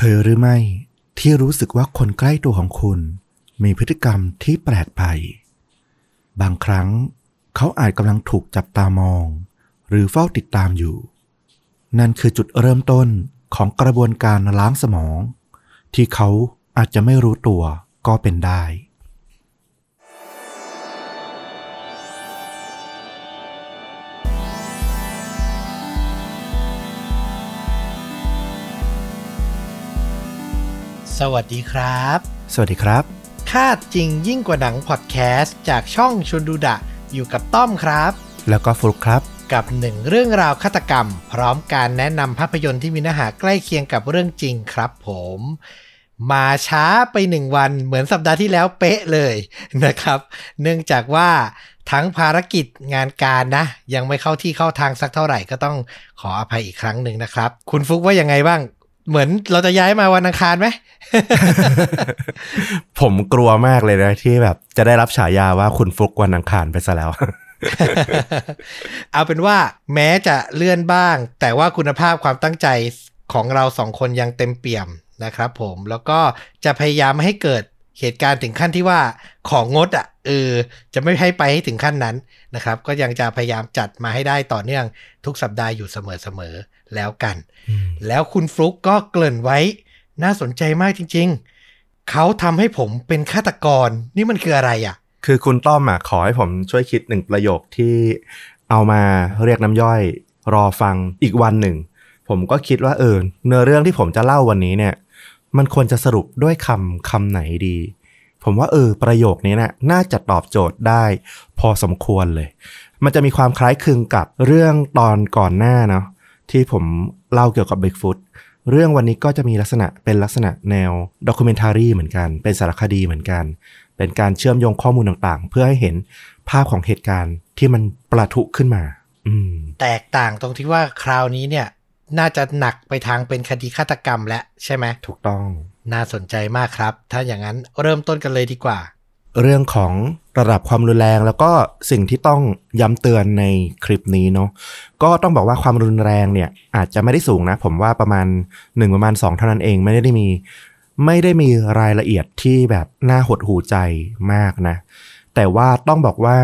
เคยหรือไม่ที่รู้สึกว่าคนใกล้ตัวของคุณ มีพฤติกรรมที่แปลกไป บางครั้งเขาอาจกำลังถูกจับตามอง หรือเฝ้าติดตามอยู่ นั่นคือจุดเริ่มต้นของกระบวนการล้างสมอง ที่เขาอาจจะไม่รู้ตัวก็เป็นได้ สวัสดีครับ สวัสดีครับ คาดจริงยิ่งกว่าหนังพอดแคสต์จากช่องชวนดูดะ อยู่กับต้อมครับ แล้วก็ฟลุกครับ กับหนึ่งเรื่องราวฆาตกรรม พร้อมการแนะนำภาพยนตร์ที่มีเนื้อหาใกล้เคียงกับเรื่องจริงครับผม มาช้าไปหนึ่งวันเหมือนสัปดาห์ที่แล้วเป๊ะเลยนะครับ เนื่องจากว่าทั้งภารกิจงานการนะ ยังไม่เข้าที่เข้าทางสักเท่าไหร่ก็ต้องขออภัยอีกครั้งหนึ่งนะครับ คุณฟุกว่ายังไงบ้าง เหมือนเราจะย้ายมาวันอังคารไหม ผมกลัวมากเลยนะ ที่แบบจะได้รับฉายาว่าคุณฟลุกวันอังคารไปซะแล้ว เอาเป็นว่าแม้จะเลื่อนบ้าง แต่ว่าคุณภาพความตั้งใจของเราสองคนยังเต็มเปี่ยมนะครับผมแล้วก็จะพยายามไม่ให้เกิดเหตุการณ์ถึงขั้นที่ว่าของงดอะเออจะไม่ให้ไปให้ถึงขั้นนั้นนะครับ ก็ยังจะพยายามจัดมาให้ได้ต่อเนื่องทุกสัปดาห์อยู่เสมอๆ แล้วกัน แล้วคุณฟลุกก็เกริ่นไว้ น่าสนใจมากจริง ๆ เขาทำให้ผมเป็นฆาตกร นี่มันคืออะไรอะ คือคุณต้อมอะขอให้ผมช่วยคิดหนึ่งประโยคที่เอามาเรียกน้ำย่อยรอฟังอีกวันหนึ่ง ผมก็คิดว่าเออเนื้อเรื่องที่ผมจะเล่าวันนี้เนี่ย มันควรจะสรุปด้วยคำคำไหนดี ผมว่าเออประโยคนี้นะ่ะน่าจะตอบโจทย์ได้ พอสมควรเลย มันจะมีความคล้ายคลึงกับเรื่องตอนก่อนหน้าเนาะ ที่ผมเล่าเกี่ยวกับ Bigfoot เรื่องวันนี้ก็จะมีลักษณะเป็นลักษณะแนวด็อกิเมนทารีเหมือนกัน เป็นสารคดีเหมือนกัน เป็นการเชื่อมโยงข้อมูลต่างๆ เพื่อให้เห็นภาพของเหตุการณ์ที่มันประทุขึ้นมา อืม แตกต่างตรงที่ว่าคราวนี้เนี่ย น่าจะหนักไปทางเป็นคดีฆาตกรรมแล้วใช่ไหมถูกต้อง น่าสนใจมากครับ ถ้าอย่างนั้นเริ่มต้นกันเลยดีกว่า เรื่องของระดับความรุนแรง แล้วก็สิ่งที่ต้องย้ำเตือนในคลิปนี้เนาะก็ต้องบอกว่าความรุนแรงเนี่ยอาจจะไม่ได้สูงนะ ผมว่าประมาณ 1 ประมาณ 2 เท่านั้นเองไม่ได้มี ไม่ได้มีรายละเอียดที่แบบน่าหดหูใจมากนะ แต่ว่าต้องบอกว่า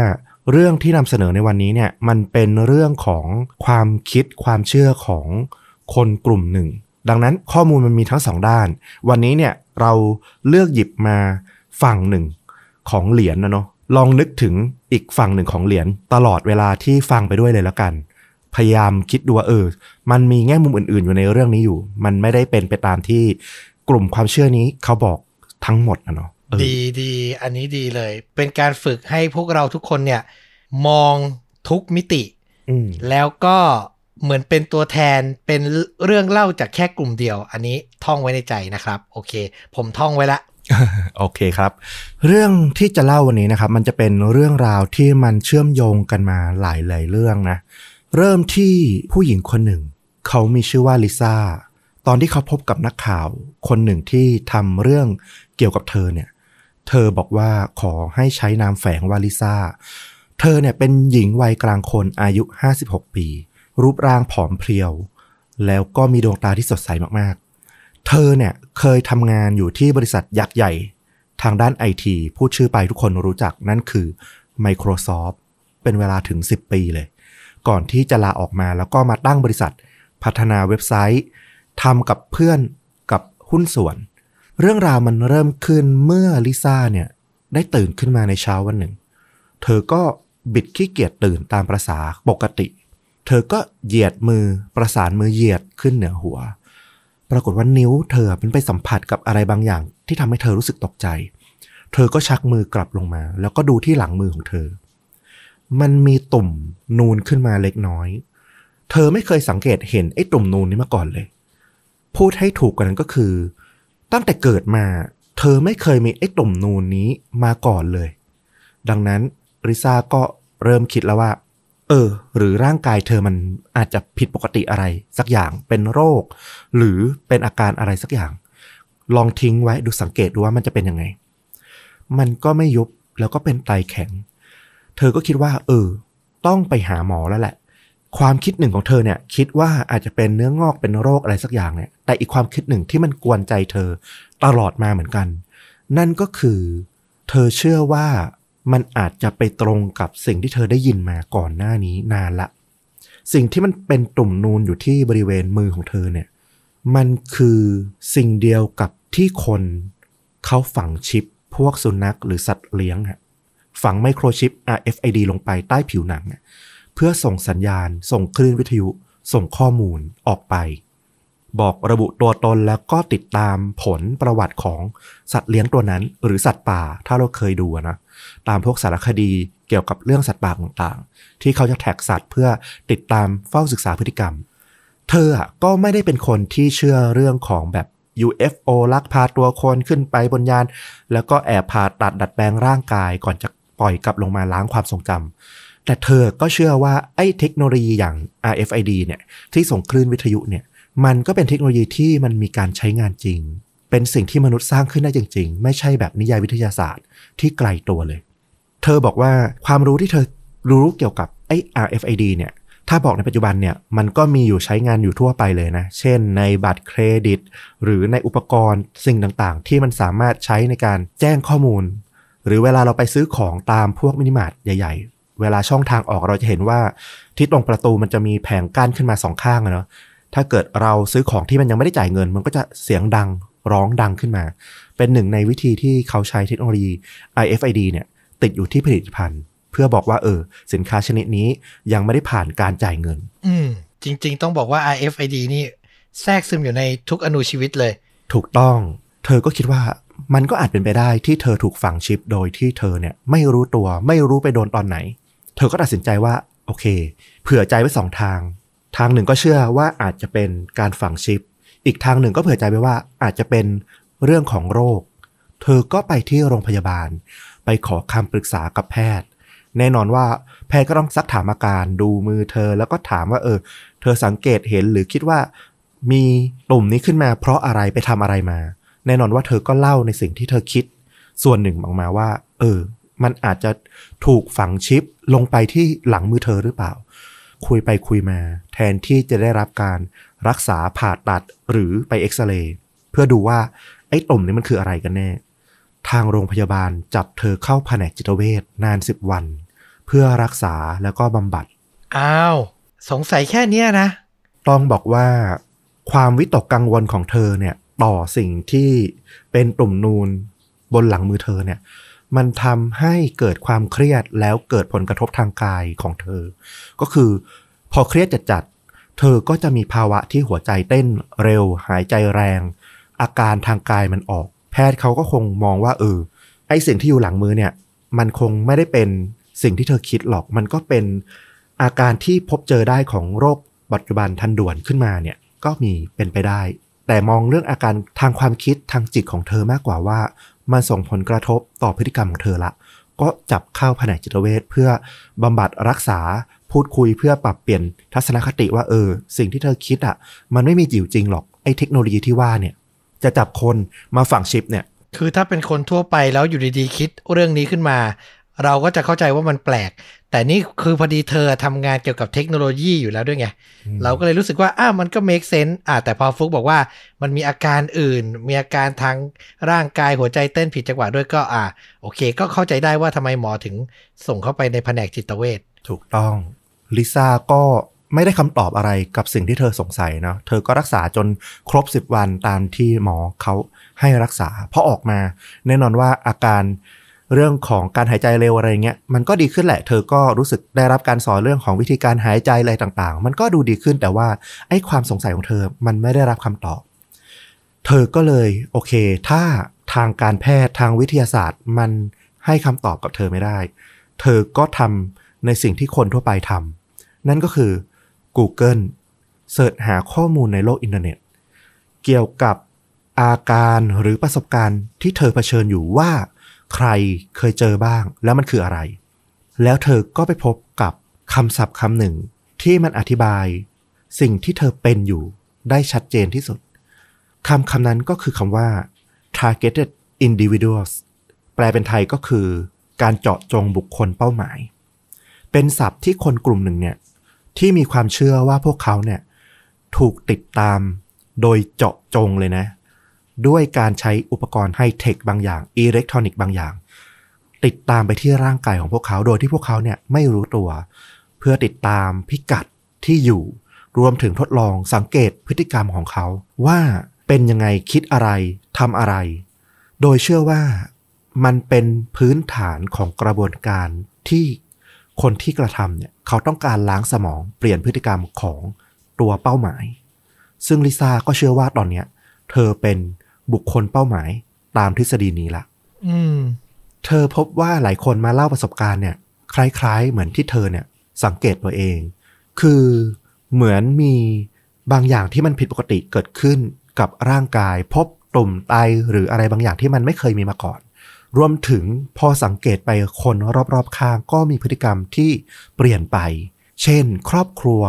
เรื่องที่นำเสนอในวันนี้เนี่ยมันเป็นเรื่องของความคิดความเชื่อของคนกลุ่มหนึ่ง ดังนั้นข้อมูลมันมีทั้งสองด้าน วันนี้เนี่ยเราเลือกหยิบมาฝั่งหนึ่ง ของเหรียญนะเนาะลองนึกถึงอีกฝั่งหนึ่งของเหรียญตลอดเวลาที่ฟังไปด้วยเลยแล้วกัน พยายามคิดดูว่าเออ มันมีแง่มุมอื่น ๆ อยู่ในเรื่องนี้อยู่ มันไม่ได้เป็นไปตามที่กลุ่มความเชื่อนี้เขาบอกทั้งหมดนะเนาะเออดีดีอันนี้ดีเลย เป็นการฝึกให้พวกเราทุกคนเนี่ย มองทุกมิติอืมแล้วก็เหมือนเป็นตัวแทนเป็นเรื่องเล่าจากแค่กลุ่มเดียว อันนี้ท่องไว้ในใจนะครับ โอเค ผมท่องไว้ละ โอเคครับ เรื่องที่จะเล่าวันนี้นะครับ มันจะเป็นเรื่องราวที่มันเชื่อมโยงกันมาหลายหลายๆเรื่องนะ เริ่มที่ผู้หญิงคนหนึ่ง เขามีชื่อว่าลิซ่าตอนที่เขาพบกับนักข่าว คนหนึ่งที่ทำเรื่องเกี่ยวกับเธอเนี่ย เธอบอกว่าขอให้ใช้นามแฝงว่าลิซ่า เธอเนี่ยเป็นหญิงวัยกลางคนอายุ 56 ปี รูปร่างผอมเพรียว แล้วก็มีดวงตาที่สดใสมาก เธอเนี่ยเคยทำงานอยู่ที่บริษัทยักษ์ใหญ่ ทางด้านไอทีพูดชื่อไปทุกคนรู้จักนั่นคือ Microsoft เป็นเวลาถึง 10 ปีเลย ก่อนที่จะลาออกมาแล้วก็มาตั้งบริษัท พัฒนาเว็บไซต์ทำกับเพื่อนกับหุ้นส่วน เรื่องราวมันเริ่มขึ้นเมื่อลิซ่าเนี่ยได้ตื่นขึ้นมาในเช้าวันหนึ่ง เธอก็บิดขี้เกียจตื่นตามประษาปกติ เธอก็เหยียดมือประสานมือเหยียดขึ้นเหนือหัว รากฏว่านิ้วเธอเป็นไปสัมผัสกับอะไรบางอย่าง ที่ทำให้เธอรู้สึกตกใจ เธอก็ชักมือกลับลงมา แล้วก็ดูที่หลังมือของเธอ มันมีตุ่มนูนขึ้นมาเล็กน้อย เธอไม่เคยสังเกตเห็นไอ้ตุ่มนูนนี้มาก่อนเลย พูดให้ถูกกว่านั้นก็คือ ตั้งแต่เกิดมา เธอไม่เคยมีไอ้ตุ่มนูนนี้มาก่อนเลย ดังนั้นริซาก็เริ่มคิดแล้วว่า เออ หรือร่างกายเธอมันอาจจะผิดปกติอะไร สักอย่างเป็นโรค หรือเป็นอาการอะไรสักอย่าง ลองทิ้งไว้ดูสังเกตดูว่ามันจะเป็นยังไง มันก็ไม่ยุบแล้วก็เป็นไตแข็ง เธอก็คิดว่า เออ ต้องไปหาหมอแล้วแหละ ความคิดหนึ่งของเธอเนี่ย คิดว่าอาจจะเป็นเนื้องอกเป็นโรคอะไรสักอย่างเนี่ย แต่อีกความคิดหนึ่งที่มันกวนใจเธอตลอดมาเหมือนกัน นั่นก็คือ เธอเชื่อว่า มันอาจจะไปตรงกับสิ่งที่เธอได้ยินมาก่อนหน้านี้นานละ สิ่งที่มันเป็นตุ่มนูนอยู่ที่บริเวณมือของเธอเนี่ย มันคือสิ่งเดียวกับที่คนเขาฝังชิปพวกสุนัขหรือสัตว์เลี้ยงฮะฝังไมโครชิป RFID ลงไปใต้ผิวหนัง เพื่อส่งสัญญาณ ส่งคลื่นวิทยุ ส่งข้อมูลออกไป บอกระบุตัวตนแล้วก็ติดตามผลประวัติของสัตว์เลี้ยงตัวนั้น หรือสัตว์ป่าถ้าเราเคยดูนะตามพวกสารคดีเกี่ยวกับเรื่องสัตว์ป่าต่างๆ ที่เขาจะแท็กสัตว์เพื่อติดตามเฝ้าศึกษาพฤติกรรม เธออะก็ไม่ได้เป็นคนที่เชื่อเรื่องของแบบ UFO ลักพาตัวคนขึ้นไปบนยาน แล้วก็แอบผ่าตัดดัดแปลงร่างกายก่อนจะปล่อยกลับลงมาล้างความทรงจำแต่เธอก็เชื่อว่าไอ้เทคโนโลยีอย่าง RFID เนี่ยที่ส่งคลื่นวิทยุเนี่ย มันก็เป็นเทคโนโลยีที่มันมีการใช้งานจริง เป็นสิ่งที่มนุษย์สร้างขึ้นได้จริง ๆ ไม่ใช่แบบนิยายวิทยาศาสตร์ที่ไกลตัวเลย เธอบอกว่าความรู้ที่เธอรู้เกี่ยวกับไอ้ RFID เนี่ย ถ้าบอกในปัจจุบันเนี่ย มันก็มีอยู่ใช้งานอยู่ทั่วไปเลยนะ เช่นในบัตรเครดิต หรือในอุปกรณ์สิ่งต่างๆ ที่มันสามารถใช้ในการแจ้งข้อมูล หรือเวลาเราไปซื้อของตามพวกมินิมาร์ทใหญ่ ๆ เวลาช่องทางออกเราจะเห็นว่าที่ตรงประตูมันจะมีแผงกั้นขึ้นมาสองข้างอะเนาะ ถ้าเกิดเราซื้อของที่มันยังไม่ได้จ่ายเงิน มันก็จะเสียงดังร้องดังขึ้นมา เป็นหนึ่งในวิธีที่เขาใช้เทคโนโลยี RFID เนี่ยติดอยู่ที่ผลิตภัณฑ์ เพื่อบอกว่าเออ สินค้าชนิดนี้ยังไม่ได้ผ่านการจ่ายเงิน อืมจริง ๆ ต้องบอกว่า RFID นี่แทรกซึมอยู่ในทุกอนูชีวิตเลย ถูกต้อง เธอก็คิดว่ามันก็อาจเป็นไปได้ที่เธอถูกฝังชิปโดยที่เธอเนี่ยไม่รู้ตัวไม่รู้ไปโดนตอนไหน เธอก็ตัดสินใจว่าโอเค เผื่อใจไว้สองทาง ทางหนึ่งก็เชื่อว่าอาจจะเป็นการฝังชิป อีกทางหนึ่งก็เผื่อใจไปว่าอาจจะเป็นเรื่องของโรค เธอก็ไปที่โรงพยาบาล ไปขอคำปรึกษากับแพทย์ แน่นอนว่าแพทย์ก็ต้องซักถามอาการดูมือเธอแล้วก็ถามว่าเออ เธอสังเกตเห็นหรือคิดว่า มีตุ่มนี้ขึ้นมา เพราะอะไรไปทำอะไรมา แน่นอนว่าเธอก็เล่าในสิ่งที่เธอคิด ส่วนหนึ่งออกมาว่า เออ มันอาจจะถูกฝังชิปลงไปที่หลังมือเธอหรือเปล่า คุยไปคุยมา แทนที่จะได้รับการรักษาผ่าตัดหรือไปเอ็กซเรย์เพื่อดูว่าไอ้ตุ่มนี้มันคืออะไรกันแน่ ทางโรงพยาบาลจับเธอเข้าแผนกจิตเวชนานสิบวัน เพื่อรักษาแล้วก็บำบัด อ้าว สงสัยแค่เนี้ยนะ ต้องบอกว่า ความวิตกกังวลของเธอเนี่ยต่อสิ่งที่เป็นตุ่มนูนบนหลังมือเธอเนี่ย มันทำให้เกิดความเครียดแล้วเกิดผลกระทบทางกายของเธอ ก็คือพอเครียดจัดๆเธอก็จะมีภาวะที่หัวใจเต้นเร็ว หายใจแรง อาการทางกายมันออก แพทย์เขาก็คงมองว่าเออไอสิ่งที่อยู่หลังมือเนี่ย มันคงไม่ได้เป็นสิ่งที่เธอคิดหรอก มันก็เป็นอาการที่พบเจอได้ของโรคปัจจุบันทันด่วนขึ้นมาเนี่ยก็มีเป็นไปได้ แต่มองเรื่องอาการทางความคิดทางจิตของเธอมากกว่าว่า มันส่งผลกระทบต่อพฤติกรรมของเธอละ ก็จับเข้าแผนกจิตเวชเพื่อบำบัดรักษาพูดคุยเพื่อปรับเปลี่ยนทัศนคติว่าเออ สิ่งที่เธอคิดอะ่ะ มันไม่มีอยู่จริงหรอกไอ้เทคโนโลยีที่ว่าเนี่ย จะจับคนมาฝังชิปเนี่ย คือถ้าเป็นคนทั่วไปแล้วอยู่ดีๆคิดเรื่องนี้ขึ้นมา เราก็จะเข้าใจว่ามันแปลก แต่นี่คือพอดีเธอทำงานเกี่ยวกับเทคโนโลยีอยู่แล้วด้วยไง เราก็เลยรู้สึกว่าอ้าวมันก็ make sense อ่าแต่พอฟุกบอกว่ามันมีอาการอื่น มีอาการทางร่างกายหัวใจเต้นผิดจังหวะด้วยก็อ่า โอเค ก็เข้าใจได้ว่าทำไมหมอถึงส่งเข้าไปในแผนกจิตเวชถูกต้องลิซ่าก็ไม่ได้คำตอบอะไรกับสิ่งที่เธอสงสัยเนาะเธอก็รักษาจนครบ 10 วันตามที่หมอเขาให้รักษาพอออกมา แน่นอนว่าอาการ เรื่องของการหายใจเร็วอะไรเงี้ยมันก็ดีขึ้นแหละ เธอก็รู้สึกได้รับการสอนเรื่องของวิธีการหายใจอะไรต่างๆ มันก็ดูดีขึ้นแต่ว่าไอ้ความสงสัยของเธอมันไม่ได้รับคำตอบ เธอก็เลยโอเค ถ้าทางการแพทย์ทางวิทยาศาสตร์มันให้คำตอบกับเธอไม่ได้ เธอก็ทำในสิ่งที่คนทั่วไปทำนั่นก็คือ Google search หาข้อมูลในโลกอินเทอร์เน็ต เกี่ยวกับอาการหรือประสบการณ์ที่เธอเผชิญอยู่ว่า ใครเคยเจอบ้าง แล้วมันคืออะไร แล้วเธอก็ไปพบกับคำศัพท์คำหนึ่ง ที่มันอธิบาย สิ่งที่เธอเป็นอยู่ได้ชัดเจนที่สุดคำคำนั้นก็คือคำว่า targeted individuals แปลเป็นไทยก็คือ การเจาะจงบุคคลเป้าหมาย เป็นศัพท์ที่คนกลุ่มหนึ่งเนี่ยที่มีความเชื่อว่าพวกเขาเนี่ยถูกติดตามโดยเจาะจงเลยนะ ด้วยการใช้อุปกรณ์ไฮเทคบางอย่างอิเล็กทรอนิกส์บางอย่าง ติดตามไปที่ร่างกายของพวกเขาโดยที่พวกเขาเนี่ยไม่รู้ตัว เพื่อติดตามพิกัดที่อยู่ รวมถึงทดลองสังเกตพฤติกรรมของเขา ว่าเป็นยังไงคิดอะไรทำอะไร โดยเชื่อว่ามันเป็นพื้นฐานของกระบวนการที่คนที่กระทำเนี่ยเขาต้องการล้างสมองเปลี่ยนพฤติกรรมของตัวเป้าหมาย ซึ่งลิซ่าก็เชื่อว่าตอนเนี้ยเธอเป็น บุคคลเป้าหมายตามทฤษฎีนี้ละอืมเธอพบว่าหลายคนมาเล่าประสบการณ์เนี่ย คล้าย ๆ เหมือนที่เธอเนี่ย สังเกตตัวเอง คือเหมือนมีบางอย่างที่มันผิดปกติเกิดขึ้นกับร่างกาย พบตุ่มไตหรืออะไรบางอย่างที่มันไม่เคยมีมาก่อน รวมถึงพอสังเกตไปคนรอบๆข้างก็มีพฤติกรรมที่เปลี่ยนไป เช่น ครอบครัว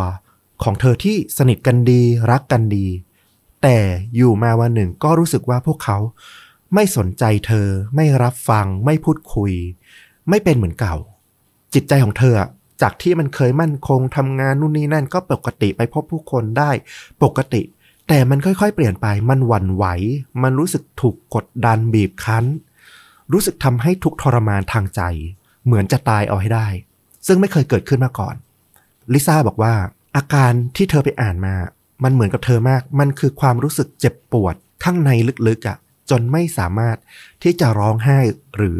ของเธอที่สนิทกันดี รักกันดี แต่อยู่มาวันหนึ่งก็รู้สึกว่าพวกเขาไม่สนใจเธอ ไม่รับฟัง ไม่พูดคุย ไม่เป็นเหมือนเก่า จิตใจของเธอจากที่มันเคยมั่นคงทำงานนู่นนี่นั่นก็ปกติไปพบผู้คนได้ปกติ แต่มันค่อยๆ เปลี่ยนไปมันหวั่นไหว มันรู้สึกถูกกดดันบีบคั้น รู้สึกทำให้ทุกทรมานทางใจ เหมือนจะตายเอาให้ได้ ซึ่งไม่เคยเกิดขึ้นมาก่อน ลิซ่าบอกว่า อาการที่เธอไปอ่านมา มันเหมือนกับเธอมาก มันคือความรู้สึกเจ็บปวดข้างในลึกๆอะ่ะจนไม่สามารถที่จะร้องไห้หรือ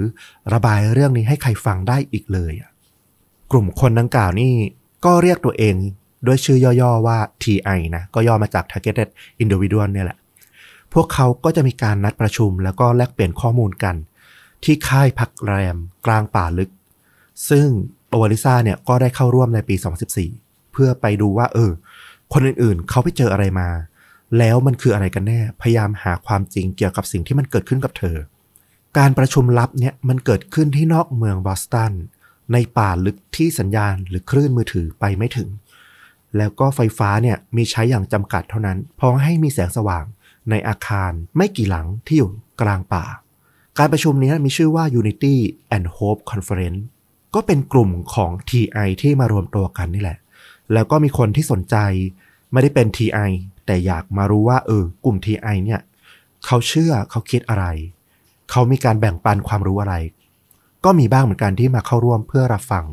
ระบายเรื่องนี้ให้ใครฟังได้อีกเลยอะกลุ่มคนดังกล่าวนี่ก็เรียกตัวเองด้วยชื่อย่อๆว่า TI นะ ก็ย่อมาจาก Targeted Individual เนี่ยแหละ พวกเขาก็จะมีการนัดประชุมแล้วก็แลกเปลี่ยนข้อมูลกัน ที่ค่ายพักแรมกลางป่าลึก ซึ่งตัวลิซ่าเนี่ยก็ได้เข้าร่วมในปี 2014 เพื่อไปดูว่าเออ คนอื่นๆ เขาไปเจออะไรมา แล้วมันคืออะไรกันแน่ พยายามหาความจริงเกี่ยวกับสิ่งที่มันเกิดขึ้นกับเธอ การประชุมลับเนี่ยมันเกิดขึ้นที่นอกเมืองบอสตันในป่าลึกที่สัญญาณหรือคลื่นมือถือไปไม่ถึง แล้วก็ไฟฟ้าเนี่ยมีใช้อย่างจำกัดเท่านั้น พอให้มีแสงสว่างในอาคารไม่กี่หลังที่อยู่กลางป่า การประชุมนี้มีชื่อว่า Unity and Hope Conference ก็เป็นกลุ่มของ TI ที่มารวมตัวกันนี่แหละ แล้วก็มีคนที่สนใจ ไม่ได้เป็น TI แต่อยากมารู้ว่า เออกลุ่ม TI เนี่ย เขาเชื่อเขาคิดอะไร เขามีการแบ่งปันความรู้อะไร ก็มีบ้างเหมือนกันที่มาเข้าร่วมเพื่อรับฟัง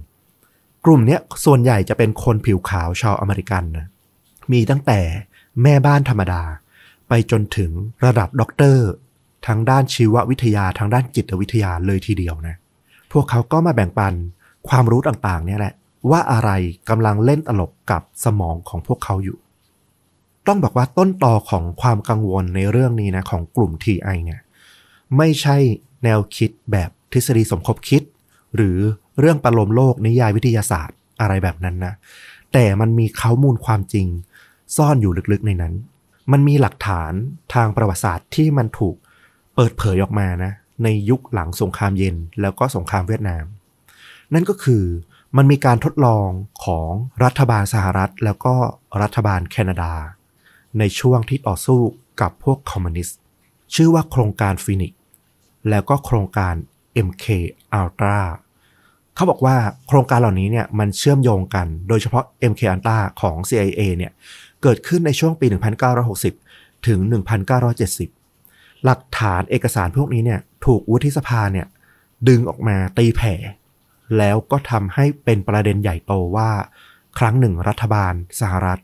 กลุ่มเนี้ยส่วนใหญ่จะเป็นคนผิวขาวชาวอเมริกันนะมีตั้งแต่แม่บ้านธรรมดา ไปจนถึงระดับด็อกเตอร์ทางด้านชีววิทยาทางด้านจิตวิทยาเลยทีเดียวนะ พวกเขาก็มาแบ่งปันความรู้ต่างๆ เนี่ยแหละ ว่าอะไรกำลังเล่นตลกกับสมองของพวกเขาอยู่ ต้องบอกว่าต้นตอของความกังวลในเรื่องนี้นะของกลุ่ม TI เนี่ยไม่ใช่แนวคิดแบบทฤษฎีสมคบคิด หรือเรื่องประโลมโลกนิยายวิทยาศาสตร์อะไรแบบนั้นนะ แต่มันมีข้อมูลความจริง ซ่อนอยู่ลึกๆในนั้น มันมีหลักฐานทางประวัติศาสตร์ที่มันถูกเปิดเผยออกมานะในยุคหลังสงครามเย็นแล้วก็สงครามเวียดนาม นั่นก็คือ มันมีการทดลองของรัฐบาลสหรัฐ แล้วก็รัฐบาลแคนาดา ในช่วงที่ต่อสู้กับพวกคอมมิวนิสต์ชื่อว่าโครงการฟินิกแล้วก็โครงการ MK Ultra เขาบอกว่าโครงการเหล่านี้เนี่ยมันเชื่อมโยงกัน โดยเฉพาะ MK Ultra ของ CIA เนี่ยเกิดขึ้นในช่วงปี 1960 ถึง 1970 หลักฐานเอกสารพวกนี้เนี่ยถูกวุฒิสภาเนี่ยดึงออกมาตีแผ่ แล้วก็ทำให้เป็นประเด็นใหญ่โตว่า ครั้งหนึ่งรัฐบาลสหรัฐ